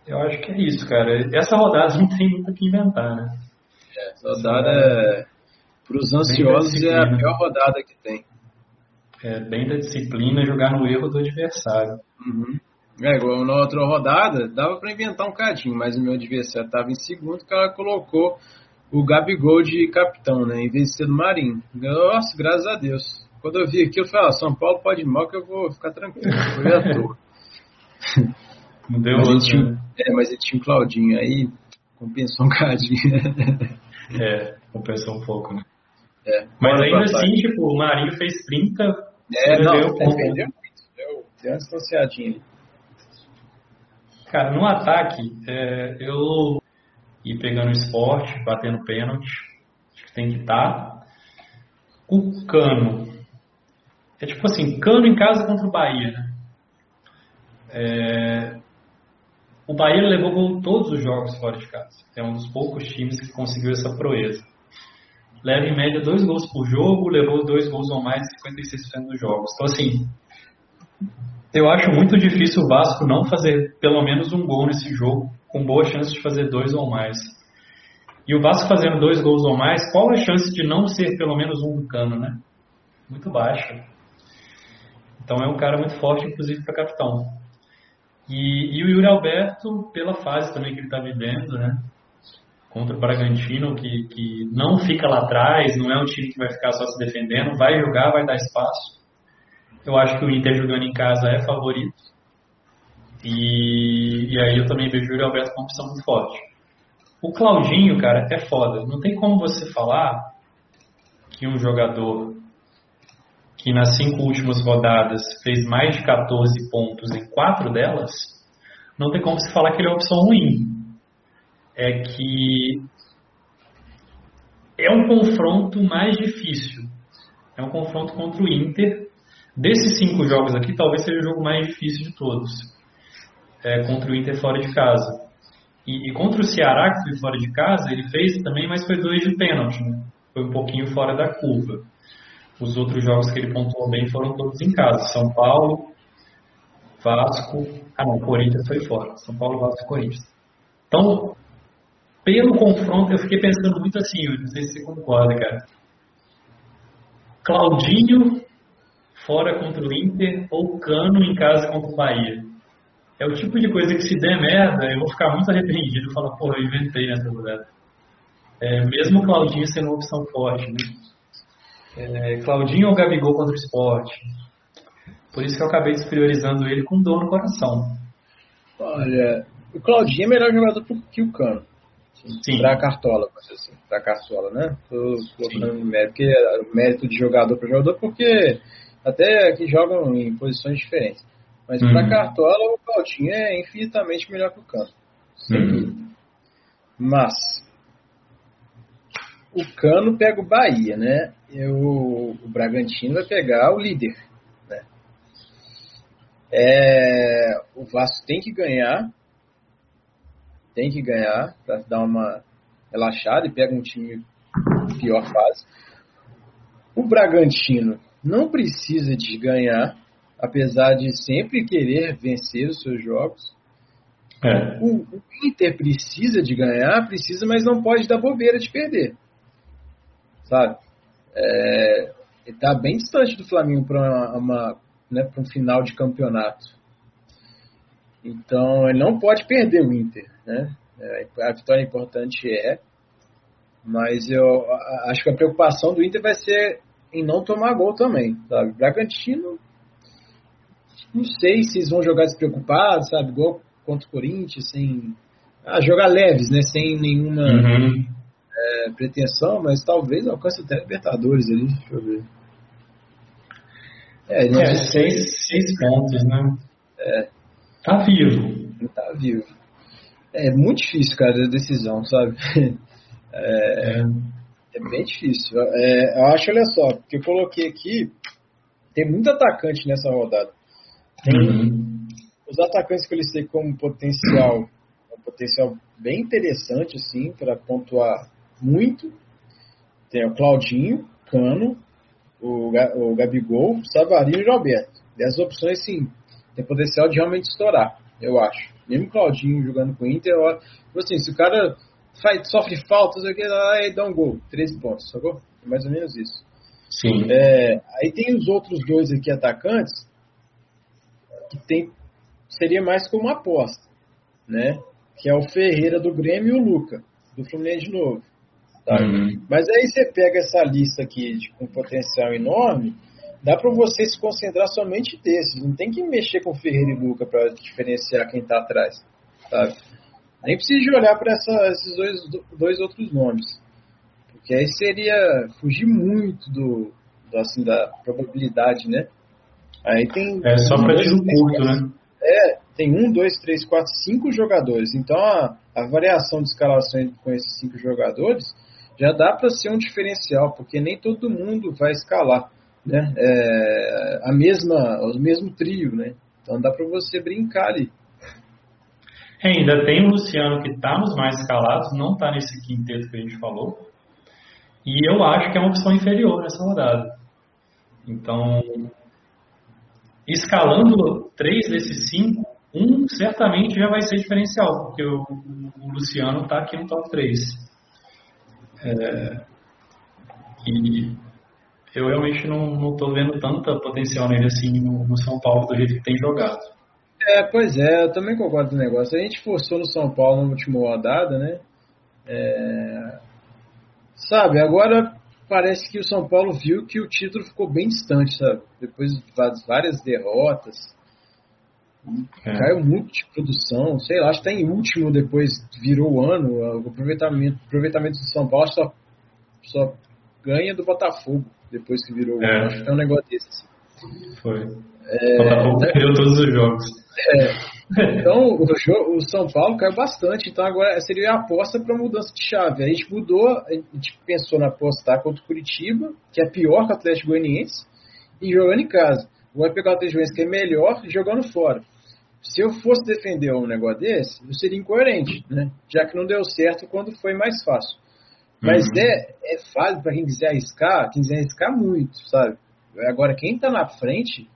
Eu acho que é isso, cara. Essa rodada não tem muito o que inventar, né? É, essa rodada, é, para os ansiosos, é a pior rodada que tem. É bem da disciplina jogar no erro do adversário. Uhum. É, igual na outra rodada, dava para inventar um cadinho, mas o meu adversário estava em segundo, o cara colocou o Gabigol de capitão, né? Em vez de ser do Marinho. Nossa, graças a Deus. Quando eu vi aquilo, eu falei, ah, São Paulo pode ir mal que eu vou ficar tranquilo. Foi à toa. Não deu mas, outro, ele tinha, né? é, mas ele tinha o Claudinho, aí compensou um cadinho. é, compensou um pouco, né? É, mas ainda assim, tipo, o Marinho fez 30, é, não, deu ponto. perdeu muito. Deu, deu uma distanciadinha ali. Cara, no ataque, é, eu ir pegando esporte, batendo pênalti, acho que tem que estar. O Cano. É tipo assim, Cano em casa contra o Bahia, né? É, o Bahia levou gol todos os jogos fora de casa. É um dos poucos times que conseguiu essa proeza. Leva em média dois gols por jogo, levou dois gols ou mais em 56% dos jogos. Então, assim, eu acho muito difícil o Vasco não fazer pelo menos um gol nesse jogo, com boa chance de fazer dois ou mais. E o Vasco fazendo dois gols ou mais, qual a chance de não ser pelo menos um do Cano, né? Muito baixa. Então é um cara muito forte, inclusive para capitão. E, e, o Yuri Alberto, pela fase também que ele está vivendo, né? Contra o Bragantino, que, que não fica lá atrás, não é um time que vai ficar só se defendendo, vai jogar, vai dar espaço. Eu acho que o Inter jogando em casa é favorito. E, e aí eu também vejo o Yuri Alberto como opção muito forte. O Claudinho, cara, é foda. Não tem como você falar que um jogador que nas cinco últimas rodadas fez mais de 14 pontos em quatro delas, não tem como se falar que ele é uma opção ruim. É que é um confronto mais difícil. É um confronto contra o Inter. Desses cinco jogos aqui, talvez seja o jogo mais difícil de todos. É, contra o Inter fora de casa. E, e, contra o Ceará, que foi fora de casa, ele fez também, mas foi dois de pênalti. Né? Foi um pouquinho fora da curva. Os outros jogos que ele pontuou bem foram todos em casa. São Paulo, Vasco. Ah, não, Corinthians foi fora. São Paulo, Vasco e Corinthians. Então, pelo confronto, eu fiquei pensando muito assim, não sei se você concorda, cara. Claudinho fora contra o Inter ou Cano em casa contra o Bahia. É o tipo de coisa que se der merda, eu vou ficar muito arrependido e falar, porra, eu inventei nessa rodada. É, mesmo o Claudinho sendo uma opção forte, né? É, Claudinho ou Gabigol contra o esporte. Por isso que eu acabei despriorizando ele com dor no coração. Olha, o Claudinho é melhor jogador que o Cano. Sim. Pra Cartola, assim, pra Cartola, né? Tô colocando mérito, porque é mérito de jogador para jogador, porque até que jogam em posições diferentes. Mas uhum. para Cartola, o Claudinho é infinitamente melhor que o Cano. Sem uhum. dúvida. Mas, o Cano pega o Bahia, né? E o, o Bragantino vai pegar o líder. Né? É, o Vasco tem que ganhar. Tem que ganhar para dar uma relaxada e pega um time pior fase. O Bragantino não precisa de ganhar, apesar de sempre querer vencer os seus jogos. É. O, o Inter precisa de ganhar, precisa, mas não pode dar bobeira de perder sabe? É, ele está bem distante do Flamengo para né, um final de campeonato. Então ele não pode perder o Inter, né? É, a vitória importante é, mas eu acho que a preocupação do Inter vai ser em não tomar gol também, sabe? Bragantino, não sei se eles vão jogar despreocupados, sabe? Gol contra o Corinthians, sem ah, jogar leves, né? Sem nenhuma uhum é, pretensão, mas talvez alcance até Libertadores ali, deixa eu ver. É, ele é seis, seis pontos, né? É. Tá vivo. Tá vivo. É muito difícil, cara, a decisão, sabe? É, é. é bem difícil. É, eu acho, olha só, porque eu coloquei aqui, tem muito atacante nessa rodada. Tem uhum. os atacantes que eu listei como potencial, um potencial bem interessante, assim, para pontuar muito. Tem o Claudinho, Cano, o, o Gabigol, Savarino e Roberto. Dessas opções, sim, tem potencial de realmente estourar, eu acho. Mesmo o Claudinho jogando com o Inter, eu, tipo assim, se o cara faz, sofre faltas, aí dá um gol, 13 pontos, sacou? É mais ou menos isso. Sim. É, aí tem os outros dois aqui atacantes que tem, seria mais como aposta, né? Que é o Ferreira do Grêmio e o Luca, do Fluminense de novo. Tá? Uhum. Mas aí você pega essa lista aqui de, com potencial enorme, dá para você se concentrar somente desses. Não tem que mexer com Ferreira e Luca para diferenciar quem está atrás. Sabe? Nem precisa de olhar para esses dois, dois outros nomes. Porque aí seria fugir muito do, do assim, da probabilidade, né? Aí tem. É só para tiro curto, né? É, tem um, dois, três, quatro, cinco jogadores. Então a, a variação de escalação com esses cinco jogadores já dá para ser um diferencial, porque nem todo mundo vai escalar né? É, a mesma, o mesmo trio, né? Então dá para você brincar ali. É, ainda tem o Luciano que está nos mais escalados, não está nesse quinteto que a gente falou. E eu acho que é uma opção inferior nessa rodada. Então, escalando três desses cinco, um certamente já vai ser diferencial, porque o, o Luciano está aqui no top 3. É, e eu realmente não estou vendo tanta potencial nele assim no, no, São Paulo do jeito que tem jogado. É, pois é, eu também concordo com o negócio. A gente forçou no São Paulo na última rodada, né? É, sabe, agora parece que o São Paulo viu que o título ficou bem distante, sabe? Depois de várias derrotas, é. caiu muito de produção, sei lá, acho que está em último depois virou o ano, o aproveitamento, aproveitamento do São Paulo só, só ganha do Botafogo depois que virou é. o ano, acho que é um negócio desse. Foi. É, o Botafogo perdeu todos os jogos. É. Então, o, o, São Paulo caiu bastante. Então, agora seria a aposta para mudança de chave. A gente mudou, a gente pensou na apostar contra o Curitiba, que é pior que o Atlético Goianiense, e jogando em casa. Vai pegar o Atlético Goianiense, que é melhor, jogando fora. Se eu fosse defender um negócio desse, eu seria incoerente, né? já que não deu certo quando foi mais fácil. Mas uhum. é, é válido para quem quiser arriscar, quem quiser arriscar muito, sabe? Agora, quem está na frente,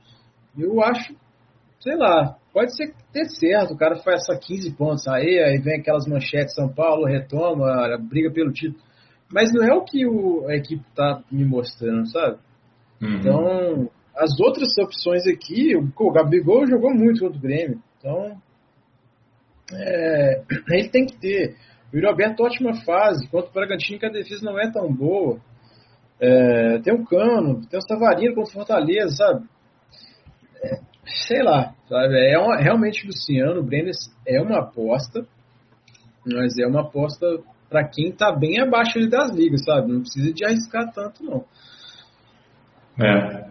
eu acho, sei lá, pode ser que dê certo, o cara faz só 15 pontos aí, aí vem aquelas manchetes São Paulo, retoma, briga pelo título. Mas não é o que o, a equipe tá me mostrando, sabe? Uhum. Então, as outras opções aqui, o Gabigol jogou muito contra o Grêmio. Então, é, ele tem que ter. O Yuri Alberto, ótima fase. Contra o Bragantino, que a defesa não é tão boa. É, tem o Cano, tem o Savarino contra o Fortaleza, sabe? É, sei lá, sabe? É uma, realmente, Luciano, o Brenner é uma aposta, mas é uma aposta para quem tá bem abaixo das ligas, sabe? Não precisa de arriscar tanto, não. É.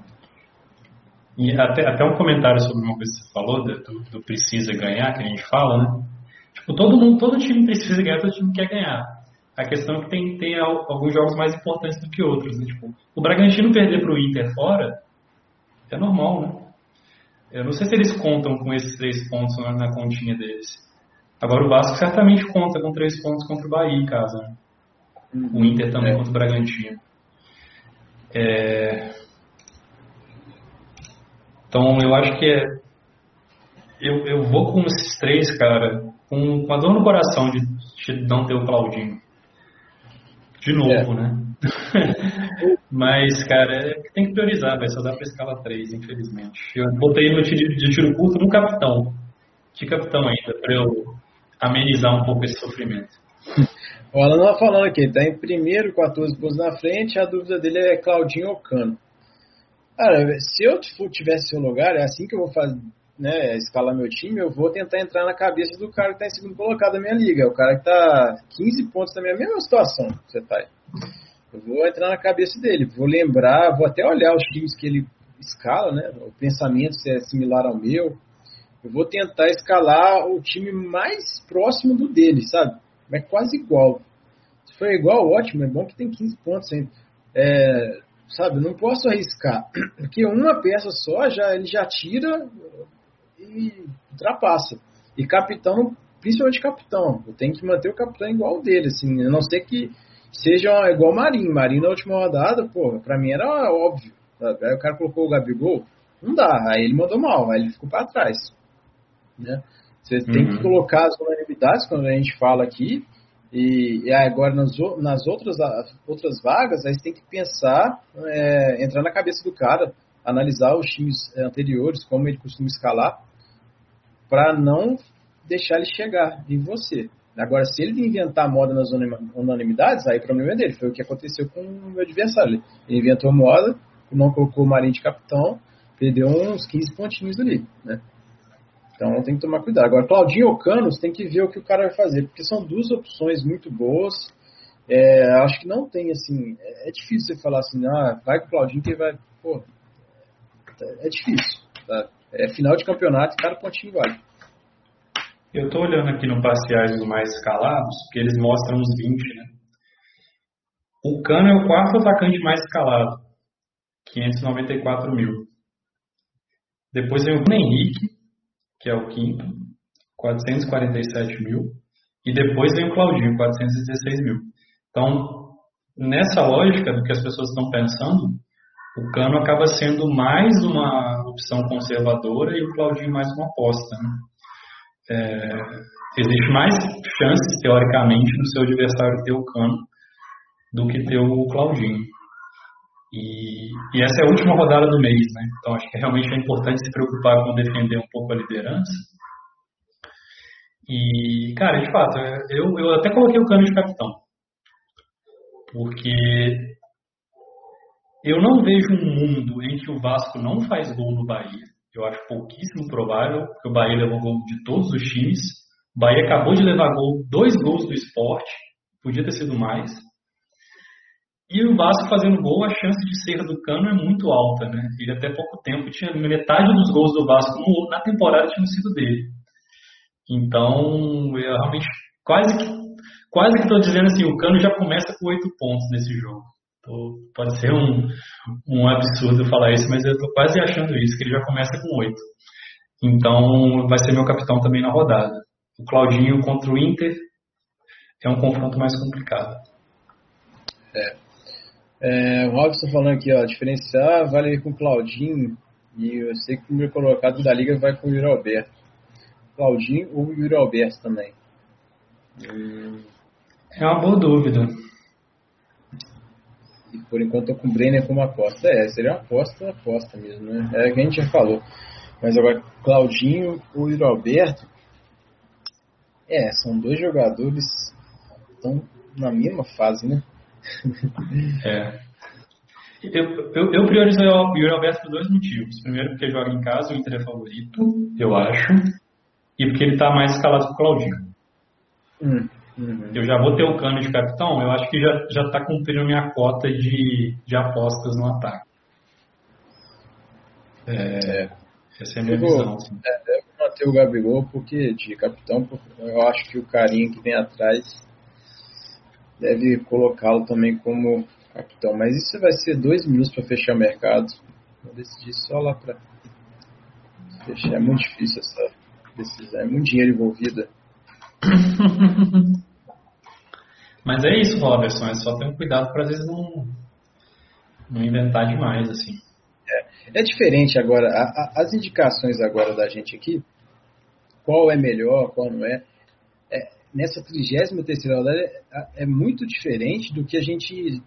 E até, até um comentário sobre uma coisa que você falou, do, do, precisa ganhar, que a gente fala, né? Tipo, todo mundo, todo time precisa ganhar, todo time quer ganhar. A questão é que tem, tem alguns jogos mais importantes do que outros, né? Tipo, o Bragantino perder pro Inter fora é normal, né? Eu não sei se eles contam com esses três pontos na, na continha deles. Agora o Vasco certamente conta com três pontos contra o Bahia em casa. Né? O Inter também é. contra o Bragantino. É... Então eu acho que é. Eu, eu vou com esses três, cara, com, com a dor no coração de, de não ter o Claudinho. De novo, é. né? Mas, cara, é tem que priorizar, vai só dá pra escala 3, infelizmente. Eu botei no tiro, de tiro curto no capitão. De capitão ainda, pra eu amenizar um pouco esse sofrimento. O Alan não falando aqui, tá em primeiro, 14 pontos na frente, a dúvida dele é Claudinho ou Cano. Cara, se eu tivesse seu lugar, é assim que eu vou fazer, né, escalar meu time, eu vou tentar entrar na cabeça do cara que tá em segundo colocado da minha liga. O cara que tá 15 pontos na minha mesma situação que você tá aí. Eu vou entrar na cabeça dele, vou lembrar, vou até olhar os times que ele escala, né? O pensamento se é similar ao meu. Eu vou tentar escalar o time mais próximo do dele, sabe? É quase igual. Se for igual, ótimo, é bom que tem 15 pontos ainda. É, sabe, não posso arriscar, porque uma peça só já ele já tira e ultrapassa. E capitão, principalmente capitão, eu tenho que manter o capitão igual dele, assim, a não ser que seja igual Marinho. Marinho na última rodada, pô, pra mim era óbvio. Aí o cara colocou o Gabigol, não dá. Aí ele mandou mal, aí ele ficou para trás. Né? Você uhum. tem que uhum. colocar as unanimidades quando a gente fala aqui. E, e agora nas, nas outras, outras vagas, aí você tem que pensar, é, entrar na cabeça do cara, analisar os times anteriores, como ele costuma escalar, para não deixar ele chegar em você. Agora, se ele inventar moda nas unanimidades, aí o problema é dele. Foi o que aconteceu com o meu adversário. Ele inventou moda, não colocou o Marinho de capitão, perdeu uns 15 pontinhos ali, né? Então tem que tomar cuidado. Agora, Claudinho ou Cano, você tem que ver o que o cara vai fazer, porque são duas opções muito boas. É, acho que não tem assim. É, é, difícil você falar assim, ah, vai com o Claudinho que vai. Pô, é, é difícil. Tá? É final de campeonato cada pontinho vale. Eu estou olhando aqui no parciais dos mais escalados, porque eles mostram os 20, né? O Cano é o quarto atacante mais escalado, 594 mil. Depois vem o Bruno Henrique, que é o quinto, 447 mil. E depois vem o Claudinho, 416 mil. Então, nessa lógica do que as pessoas estão pensando, o Cano acaba sendo mais uma opção conservadora e o Claudinho mais uma aposta. Né? É, existe mais chances, teoricamente, do seu adversário ter o cano do que ter o Claudinho. E, e, essa é a última rodada do mês, né? Então acho que realmente é importante se preocupar com defender um pouco a liderança. E, cara, de fato, eu, eu até coloquei o cano de capitão. Porque eu não vejo um mundo em que o Vasco não faz gol no Bahia. Eu acho pouquíssimo provável, porque o Bahia levou gol de todos os times. O Bahia acabou de levar gol, dois gols do esporte, podia ter sido mais. E o Vasco fazendo gol, a chance de ser do Cano é muito alta, né? Ele até pouco tempo tinha metade dos gols do Vasco na temporada tinham sido dele. Então, eu realmente quase que quase que estou dizendo assim, o Cano já começa com oito pontos nesse jogo. Pode ser um, um absurdo falar isso, mas eu estou quase achando isso, que ele já começa com oito. Então, vai ser meu capitão também na rodada. O Claudinho contra o Inter é um confronto mais complicado. É. É, o Robson falando aqui, ó, diferenciar vale com o Claudinho e eu sei que o primeiro colocado da liga vai com o Yuri Alberto. Claudinho ou Yuri Alberto também? É uma boa dúvida. E por enquanto eu com o Brenner como aposta. É, seria uma aposta, aposta mesmo, né? É o que a gente já falou. Mas agora, Claudinho ou Yuri Alberto? É, são dois jogadores estão na mesma fase, né? É. Eu, eu, eu priorizo o Yuri Alberto por dois motivos. Primeiro, porque joga em casa, o Inter é favorito, eu acho. E porque ele está mais escalado que o Claudinho. Hum, uhum. Eu já vou ter o cano de capitão, eu acho que já, já tá cumprindo minha cota de, de apostas no ataque. É, é. Essa é a minha eu visão. Assim. é, manter o Gabigol porque de capitão, eu acho que o carinha que vem atrás deve colocá-lo também como capitão. Mas isso vai ser dois minutos para fechar o mercado. Vou decidir só lá para fechar. É muito difícil essa decisão. É muito dinheiro envolvido. Mas é isso, Robertson. É só ter um cuidado para às vezes não, não inventar demais, assim. É, é diferente agora. A, a, as indicações agora da gente aqui, qual é melhor, qual não é, é nessa 33 rodada é, é, muito diferente do que a gente.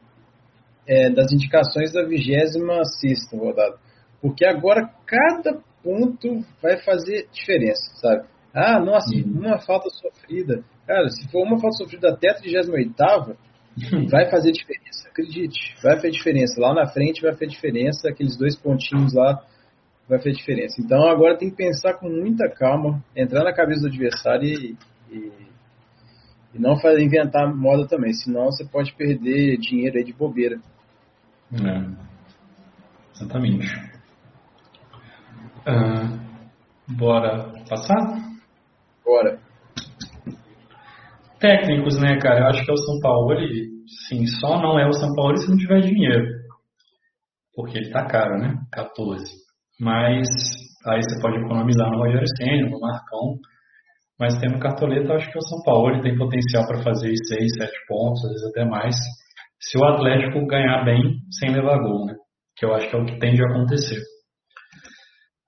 É, das indicações da 26 rodada. Porque agora cada ponto vai fazer diferença, sabe? Ah, nossa, uhum. uma falta sofrida. Cara, se for uma falta sofrida até a 38 vai fazer diferença, acredite. Vai fazer diferença. Lá na frente vai fazer diferença, aqueles dois pontinhos lá vai fazer diferença. Então agora tem que pensar com muita calma, entrar na cabeça do adversário e, e e não fazer, inventar moda também, senão você pode perder dinheiro aí de bobeira. É. Exatamente. Uh, bora passar? Bora. Técnicos, né, cara? Eu acho que é o São Paulo, ele, sim, só não é o São Paulo se não tiver dinheiro. Porque ele tá caro, né? 14. Mas aí você pode economizar no Rogério Senna, no Marcão. Mas tendo cartoleta, acho que o São Paulo ele tem potencial para fazer 6, 7 pontos, às vezes até mais, se o Atlético ganhar bem sem levar gol, né? Que eu acho que é o que tende a acontecer.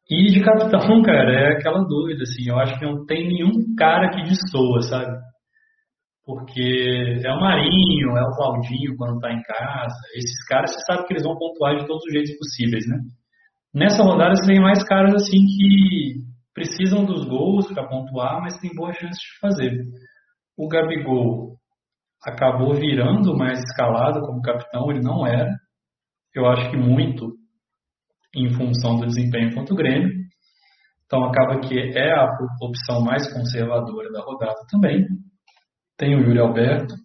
E de capitão, cara, é aquela dúvida, assim, eu acho que não tem nenhum cara que destoa, sabe? Porque é o Marinho, é o Claudinho quando tá em casa, esses caras você sabe que eles vão pontuar de todos os jeitos possíveis, né? Nessa rodada você tem mais caras assim que precisam dos gols para pontuar, mas tem boa chance de fazer. O Gabigol acabou virando mais escalado como capitão, ele não era. Eu acho que muito em função do desempenho contra o Grêmio. Então acaba que é a opção mais conservadora da rodada também. Tem o Yuri Alberto.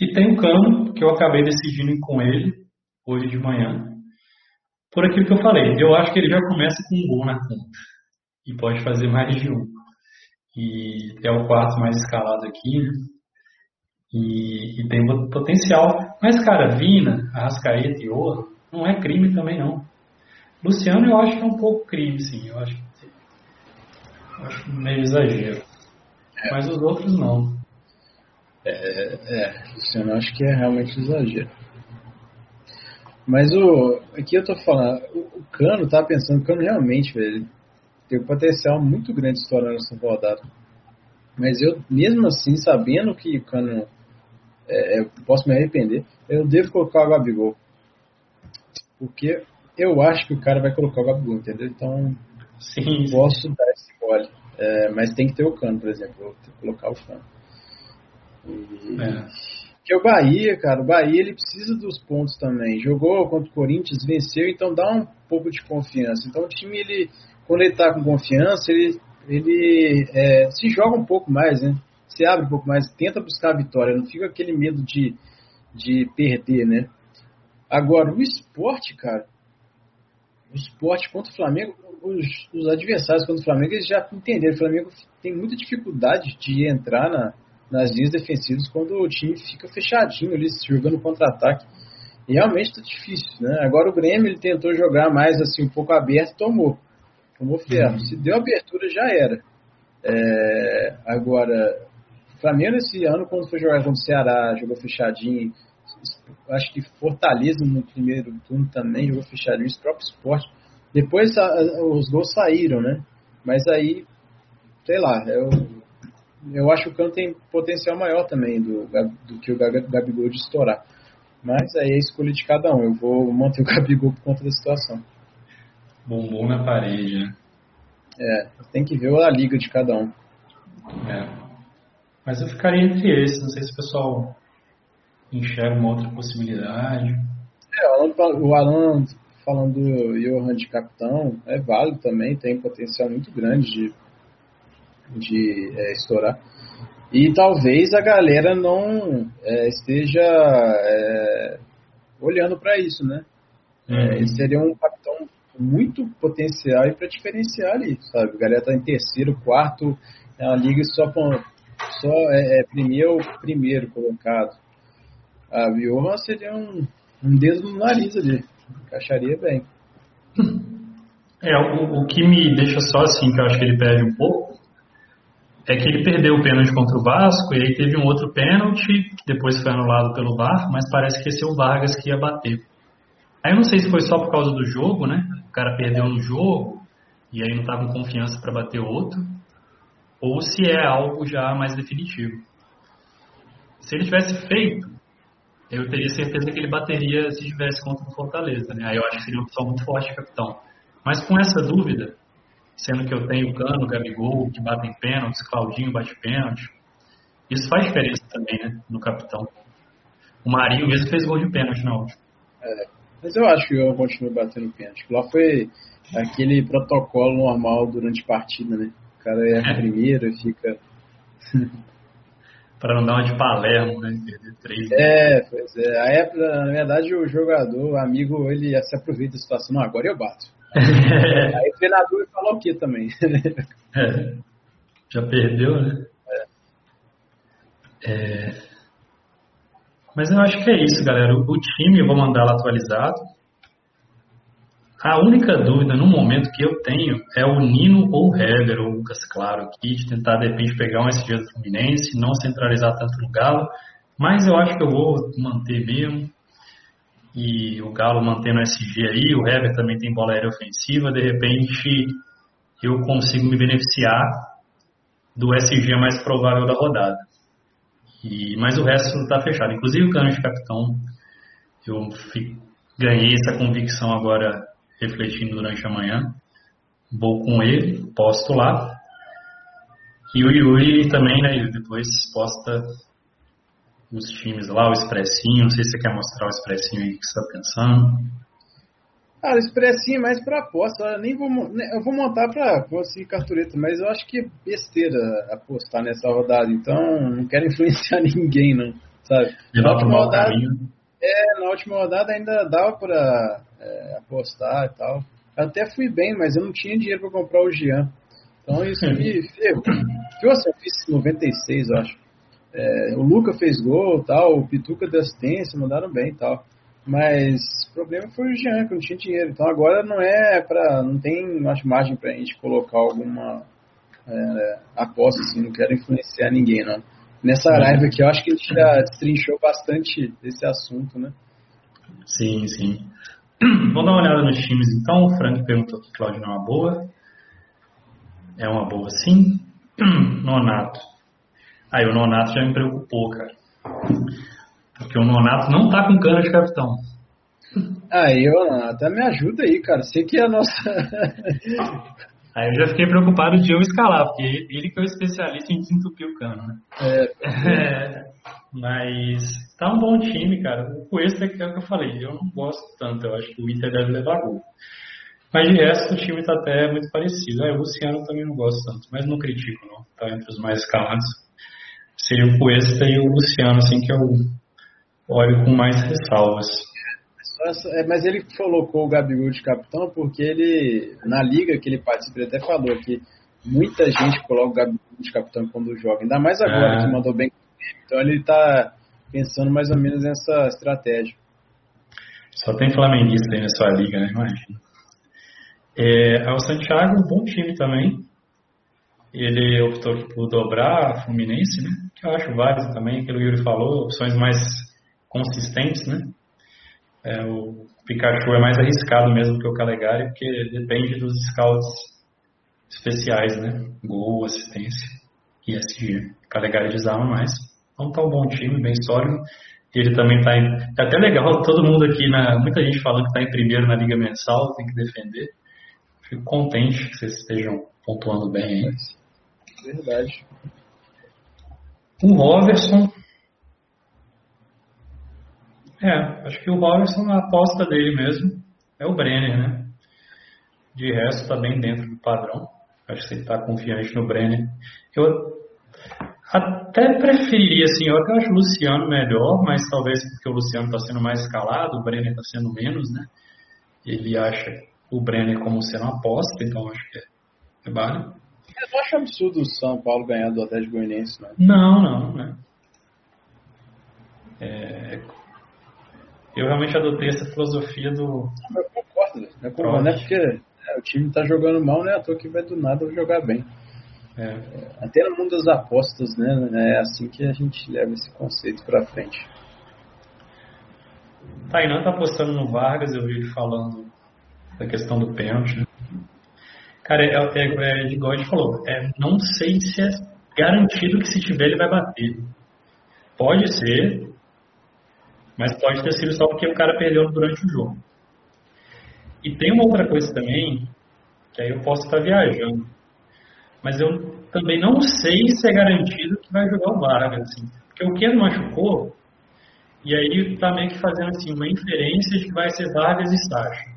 E tem o Cano, que eu acabei decidindo com ele hoje de manhã. Por aquilo que eu falei, eu acho que ele já começa com um gol na conta e pode fazer mais de um. E é o quarto mais escalado aqui, né? E, e, tem potencial. Mas, cara, Vina, Arrascaeta e Ouro não é crime também, não. Luciano eu acho que é um pouco crime, sim. Eu acho, eu acho meio exagero. É. Mas os outros não. É, é, Luciano eu acho que é realmente exagero. Mas o. Aqui eu tô falando, o, o Cano tá pensando, o Cano realmente, velho, tem um potencial muito grande de estourar nessa rodada. Mas eu, mesmo assim, sabendo que o Cano é, eu posso me arrepender, eu devo colocar o Gabigol. Porque eu acho que o cara vai colocar o Gabigol, entendeu? Então, sim, posso sim. dar esse gole. É, mas tem que ter o cano, por exemplo. Vou colocar o cano. É. Porque o Bahia, cara, o Bahia ele precisa dos pontos também. Jogou contra o Corinthians, venceu, então dá um pouco de confiança. Então o time, ele, quando ele tá com confiança, ele, ele é, se joga um pouco mais, né? Se abre um pouco mais, tenta buscar a vitória, não fica aquele medo de, de perder, né? Agora, o esporte, cara, o esporte contra o Flamengo, os, os adversários contra o Flamengo, eles já entenderam. O Flamengo tem muita dificuldade de entrar na, nas linhas defensivas quando o time fica fechadinho ali, jogando contra-ataque. E realmente está difícil, né? Agora o Grêmio ele tentou jogar mais assim, um pouco aberto tomou. Tomou ferro. Uhum. Se deu abertura, já era. É, agora, o Flamengo esse ano, quando foi jogar contra o Ceará, jogou fechadinho. Acho que Fortaleza no primeiro turno também jogou fechadinho, esse próprio esporte. Depois a, a, os gols saíram, né? Mas aí, sei lá, eu, eu acho que o Cano tem potencial maior também do, do que o Gabigol de estourar. Mas aí é a escolha de cada um. Eu vou manter o Gabigol por conta da situação. Bombom na parede, né? É, tem que ver a liga de cada um. É. Mas eu ficaria entre esses. Não sei se o pessoal enxerga uma outra possibilidade. É, o Alan falando do Johan de capitão é válido também, tem potencial muito grande de de é, estourar. E talvez a galera não é, esteja é, olhando para isso, né? É, uhum. ele seria um capitão muito potencial e para diferenciar ali, sabe? A galera tá em terceiro, quarto, é a liga só, só é, é primeiro, primeiro colocado. A Johan seria um, um dedo no nariz ali, encaixaria bem. É, o, o que me deixa só assim, que eu acho que ele perde um pouco, é que ele perdeu o pênalti contra o Vasco e aí teve um outro pênalti que depois foi anulado pelo VAR, mas parece que esse é o Vargas que ia bater. Aí eu não sei se foi só por causa do jogo, né? O cara perdeu no jogo e aí não tá com confiança para bater outro, ou se é algo já mais definitivo. Se ele tivesse feito, eu teria certeza que ele bateria se tivesse contra o Fortaleza, né? Aí eu acho que seria uma opção muito forte, capitão. Mas com essa dúvida, sendo que eu tenho Cano, Gabigol, que batem pênaltis, Claudinho bate pênalti. Isso faz diferença também, né, no capitão. O Marinho mesmo fez gol de pênalti na última. É, mas eu acho que eu continuo batendo pênalti. Lá foi aquele protocolo normal durante a partida, né? O cara é a primeira e fica... para não dar uma de Palermo, né? Perder três. É, pois é. A época, na verdade, o jogador, o amigo, ele se aproveita da situação. Não, agora eu bato. Aí o treinador falou o que também? É, já perdeu, né? É. É, mas eu acho que é isso, galera. O time, eu vou mandar lá atualizado. A única dúvida no momento que eu tenho é o Nino ou o Hever, ou o Lucas Claro aqui, de tentar de repente pegar um SG do Fluminense, não centralizar tanto no Galo. Mas eu acho que eu vou manter mesmo e o Galo mantendo o SG aí, o Hever também tem bola aérea ofensiva, de repente eu consigo me beneficiar do SG mais provável da rodada. E, mas o resto está fechado. Inclusive o cano de capitão, eu ganhei essa convicção agora refletindo durante a manhã. Vou com ele, posto lá. E o Yuri também, né? Depois posta os times lá, o Expressinho. Não sei se você quer mostrar o Expressinho aí que você está pensando. Cara, o Expressinho é mais para aposta. Eu nem vou, né, eu vou montar para assim, cartureta, mas eu acho que é besteira apostar nessa rodada. Então, não quero influenciar ninguém, não. Sabe? na última rodada, é, na última rodada ainda dava para é, apostar e tal. Até fui bem, mas eu não tinha dinheiro para comprar o Jean. Então isso me ferrou. Assim, eu fiz 96, eu acho. É, o Luca fez gol tal, o Pituca deu assistência, mandaram bem tal. Mas o problema foi o Jean, que não tinha dinheiro. Então agora não é para. não tem acho, margem pra gente colocar alguma é, aposta, assim, não quero influenciar ninguém, não. Nessa uhum. live aqui eu acho que a gente já destrinchou bastante desse assunto, né? Sim, sim. Vamos dar uma olhada nos times então. O Frank perguntou que Claudio é uma boa. É uma boa sim. Nonato. Aí o Nonato já me preocupou, cara. Porque o Nonato não tá com cana de capitão. Aí, até me ajuda aí, cara. Sei que é a nossa. aí eu já fiquei preocupado de eu escalar, porque ele que é o especialista em desentupir o cano, né? É. é. Mas tá um bom time, cara. O Cuesta é o que eu falei, eu não gosto tanto. Eu acho que o Inter deve levar gol. Mas de resto o time tá até muito parecido. É, o Luciano também não gosto tanto, mas não critico, não. Tá entre os mais escalados. Seria o Cuesta e o Luciano, assim, que eu olho com mais ressalvas. É, mas ele colocou o Gabigol de capitão porque ele, na liga que ele participa, ele até falou que muita gente coloca o Gabigol de capitão quando joga, ainda mais agora é. que mandou bem. Então ele está pensando mais ou menos nessa estratégia. Só tem flamenguista aí na sua liga, né? Imagina. É, o Santiago, um bom time também. Ele optou por dobrar a Fluminense, né? Que eu acho válido também, aquilo que o Yuri falou, opções mais consistentes, né? É, o Pikachu é mais arriscado mesmo que o Calegari, porque depende dos scouts especiais, né? Gol, assistência e SG. Calegari desarma mais. Então tá um bom time, bem sólido. Ele também tá em. É até legal, todo mundo aqui, na, muita gente falando que tá em primeiro na Liga Mensal, tem que defender. Fico contente que vocês estejam pontuando bem aí. Verdade. O Roverson é, acho que o Robinson, a aposta dele mesmo é o Brenner, né? De resto, está bem dentro do padrão. Acho que ele está confiante no Brenner. Eu até preferiria, assim, eu acho o Luciano melhor, mas talvez porque o Luciano está sendo mais escalado, o Brenner está sendo menos, né? Ele acha o Brenner como sendo uma aposta, então acho que é, é válido. Eu não acho absurdo o São Paulo ganhar do Atlético Goianiense, né? Não, não, né? É, eu realmente adotei essa filosofia do. Eu concordo, eu concordo, né? Porque é, o time tá jogando mal, né? À toa que vai do nada jogar bem. É. Até no mundo das apostas, né? É assim que a gente leva esse conceito pra frente. Tainan tá apostando no Vargas, eu vi ele falando da questão do pênalti. Né? Cara, é, é, é, igual a gente falou, é, não sei se é garantido que se tiver ele vai bater. Pode ser, mas pode ter sido só porque o cara perdeu durante o jogo. E tem uma outra coisa também, que aí eu posso estar viajando. Mas eu também não sei se é garantido que vai jogar o Vargas. Assim, porque o Keno machucou, e aí tá meio que fazendo assim, uma inferência de que vai ser Vargas e Sacha.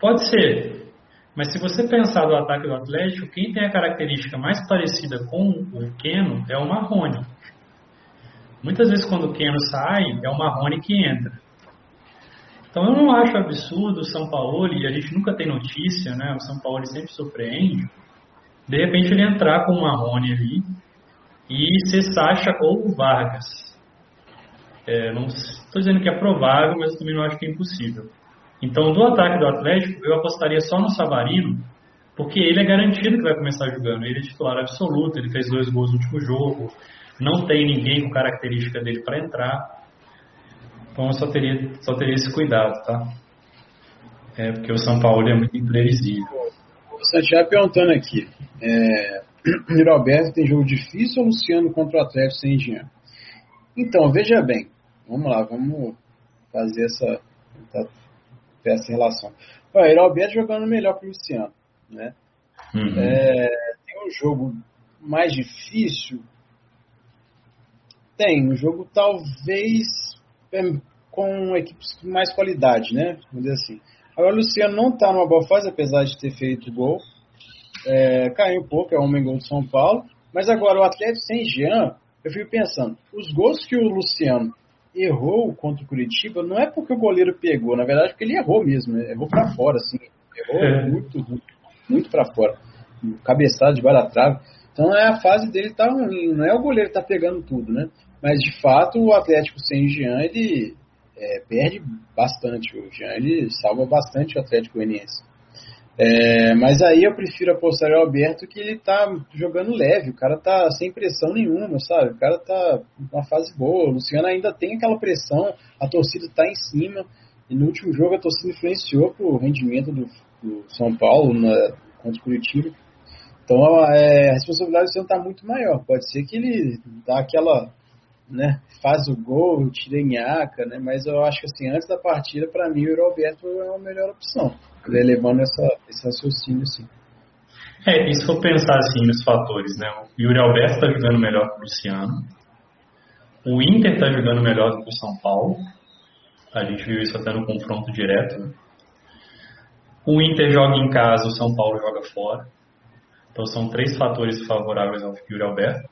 Pode ser. Mas se você pensar no ataque do Atlético, quem tem a característica mais parecida com o Keno é o Marrone. Muitas vezes quando o Keno sai, é o Marrone que entra. Então eu não acho absurdo o São Paulo, e a gente nunca tem notícia, né? O São Paulo sempre surpreende. De repente ele entrar com o Marrone ali e ser Sacha ou Vargas. É, estou dizendo que é provável, mas também não acho que é impossível. Então, do ataque do Atlético, eu apostaria só no Savarino, porque ele é garantido que vai começar jogando. Ele é titular absoluto, ele fez dois gols no último jogo, não tem ninguém com característica dele para entrar. Então eu só teria, só teria esse cuidado, tá? É porque o São Paulo é muito imprevisível. O Santiago perguntando aqui. É, o Alberto tem jogo difícil ou Luciano contra o Atlético sem dinheiro? Então, veja bem. Vamos lá, vamos fazer essa, essa relação. O Alberto jogando melhor que o Luciano. Né? Uhum. É, tem um jogo mais difícil tem, um jogo talvez com equipes com mais qualidade, né? Vamos dizer assim. Agora o Luciano não está numa boa fase, apesar de ter feito gol. É, caiu um pouco, é o homem gol de São Paulo. Mas agora o Atlético sem Jean, eu fico pensando, os gols que o Luciano errou contra o Curitiba não é porque o goleiro pegou, na verdade porque ele errou mesmo, né? errou para fora, assim, errou é. muito, muito, muito para fora, cabeçada de da trave. Então é a fase dele tá ruim, não é o goleiro que tá pegando tudo, né? Mas de fato o Atlético sem Jean ele é, perde bastante. O Jean ele salva bastante o Atlético Goianiense. É, mas aí eu prefiro apostar o Alberto que ele tá jogando leve, o cara tá sem pressão nenhuma, sabe? O cara tá numa fase boa. O Luciano ainda tem aquela pressão, a torcida tá em cima. E no último jogo a torcida influenciou pro rendimento do, do São Paulo na, contra o Curitiba. Então é, a responsabilidade do Luciano está muito maior. Pode ser que ele dá aquela né, faz o gol, tira em Nhaca, né, mas eu acho que assim, antes da partida, para mim, o Yuri Alberto é a melhor opção, levando essa, esse raciocínio assim. É, e se for pensar assim nos fatores, né? O Yuri Alberto está jogando melhor que o Luciano. O Inter está jogando melhor que o São Paulo. A gente viu isso até no confronto direto. O Inter joga em casa, o São Paulo joga fora. Então são três fatores favoráveis ao Yuri Alberto.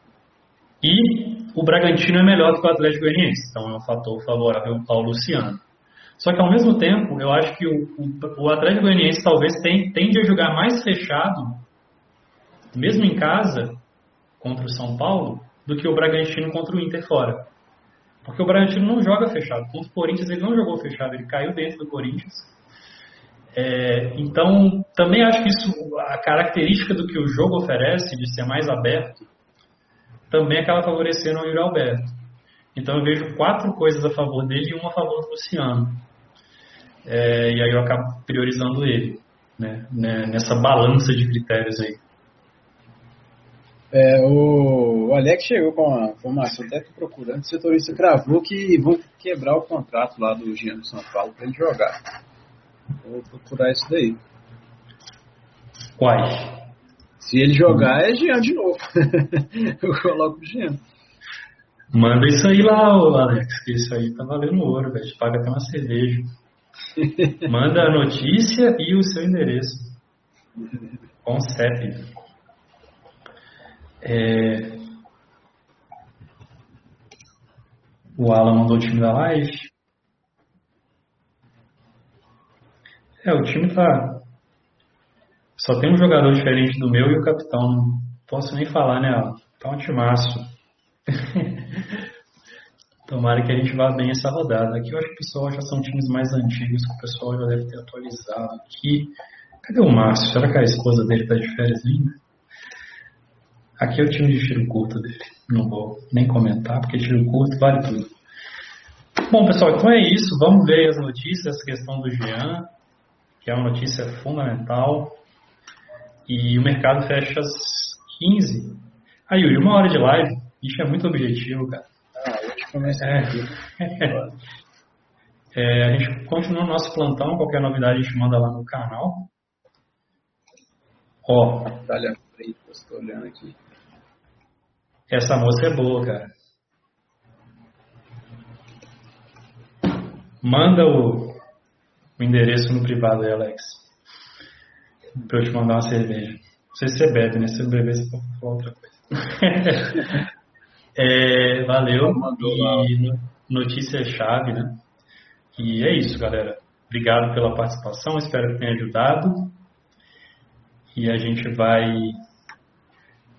E o Bragantino é melhor do que o Atlético Goianiense. Então é um fator favorável ao Luciano. Só que ao mesmo tempo, eu acho que o, o, o Atlético Goianiense talvez tem, tende a jogar mais fechado mesmo em casa, contra o São Paulo, do que o Bragantino contra o Inter fora. Porque o Bragantino não joga fechado. Contra o Corinthians ele não jogou fechado, ele caiu dentro do Corinthians. É, então, também acho que isso, a característica do que o jogo oferece, de ser mais aberto, também acaba favorecendo o Yuri Alberto. Então eu vejo quatro coisas a favor dele e uma a favor do Luciano. É, e aí eu acabo priorizando ele, né, né nessa balança de critérios aí. É, o, Alex chegou com a informação, até que procurando, o setorista cravou que vão quebrar o contrato lá do Jean do São Paulo para ele jogar. Vou procurar isso daí. Quais? Se ele jogar, é Jean de novo. Eu coloco o Jean. Manda isso aí lá, Alex, que isso aí tá valendo ouro, velho. Paga até uma cerveja. Manda a notícia e o seu endereço. Com CEP. É... O Alan mandou o time da live. É, o time tá. Só tem um jogador diferente do meu e o capitão. Não posso nem falar, né? Tá um timaço. Tomara que a gente vá bem essa rodada. Aqui eu acho que o pessoal já são times mais antigos, que o pessoal já deve ter atualizado aqui. Cadê o Márcio? Será que a esposa dele tá de férias ainda? Aqui é o time de tiro curto dele. Não vou nem comentar, porque tiro curto vale tudo. Bom, pessoal, então é isso. Vamos ver as notícias, essa questão do Jean, que é uma notícia fundamental. E o mercado fecha às 15. Aí, Yuri, uma hora de live. Isso é muito objetivo, cara. Ah, hoje começa é. é, a gente continua o nosso plantão. Qualquer novidade a gente manda lá no canal. Ó. Natália Freitas, estou olhando aqui. Essa moça é boa, cara. Manda o, o endereço no privado aí, Alex. Pra eu te mandar uma cerveja. Não sei se você bebe, né? Se você beber, você pode falar outra coisa. é, valeu. E notícia chave, né? E é isso, galera. Obrigado pela participação. Espero que tenha ajudado. E a gente vai,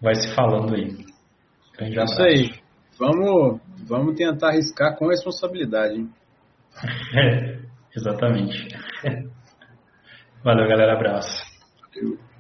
vai se falando aí. Grande é Isso aí. Vamos, vamos tentar arriscar com responsabilidade. Hein? É, exatamente. Valeu, galera. Abraço. Valeu.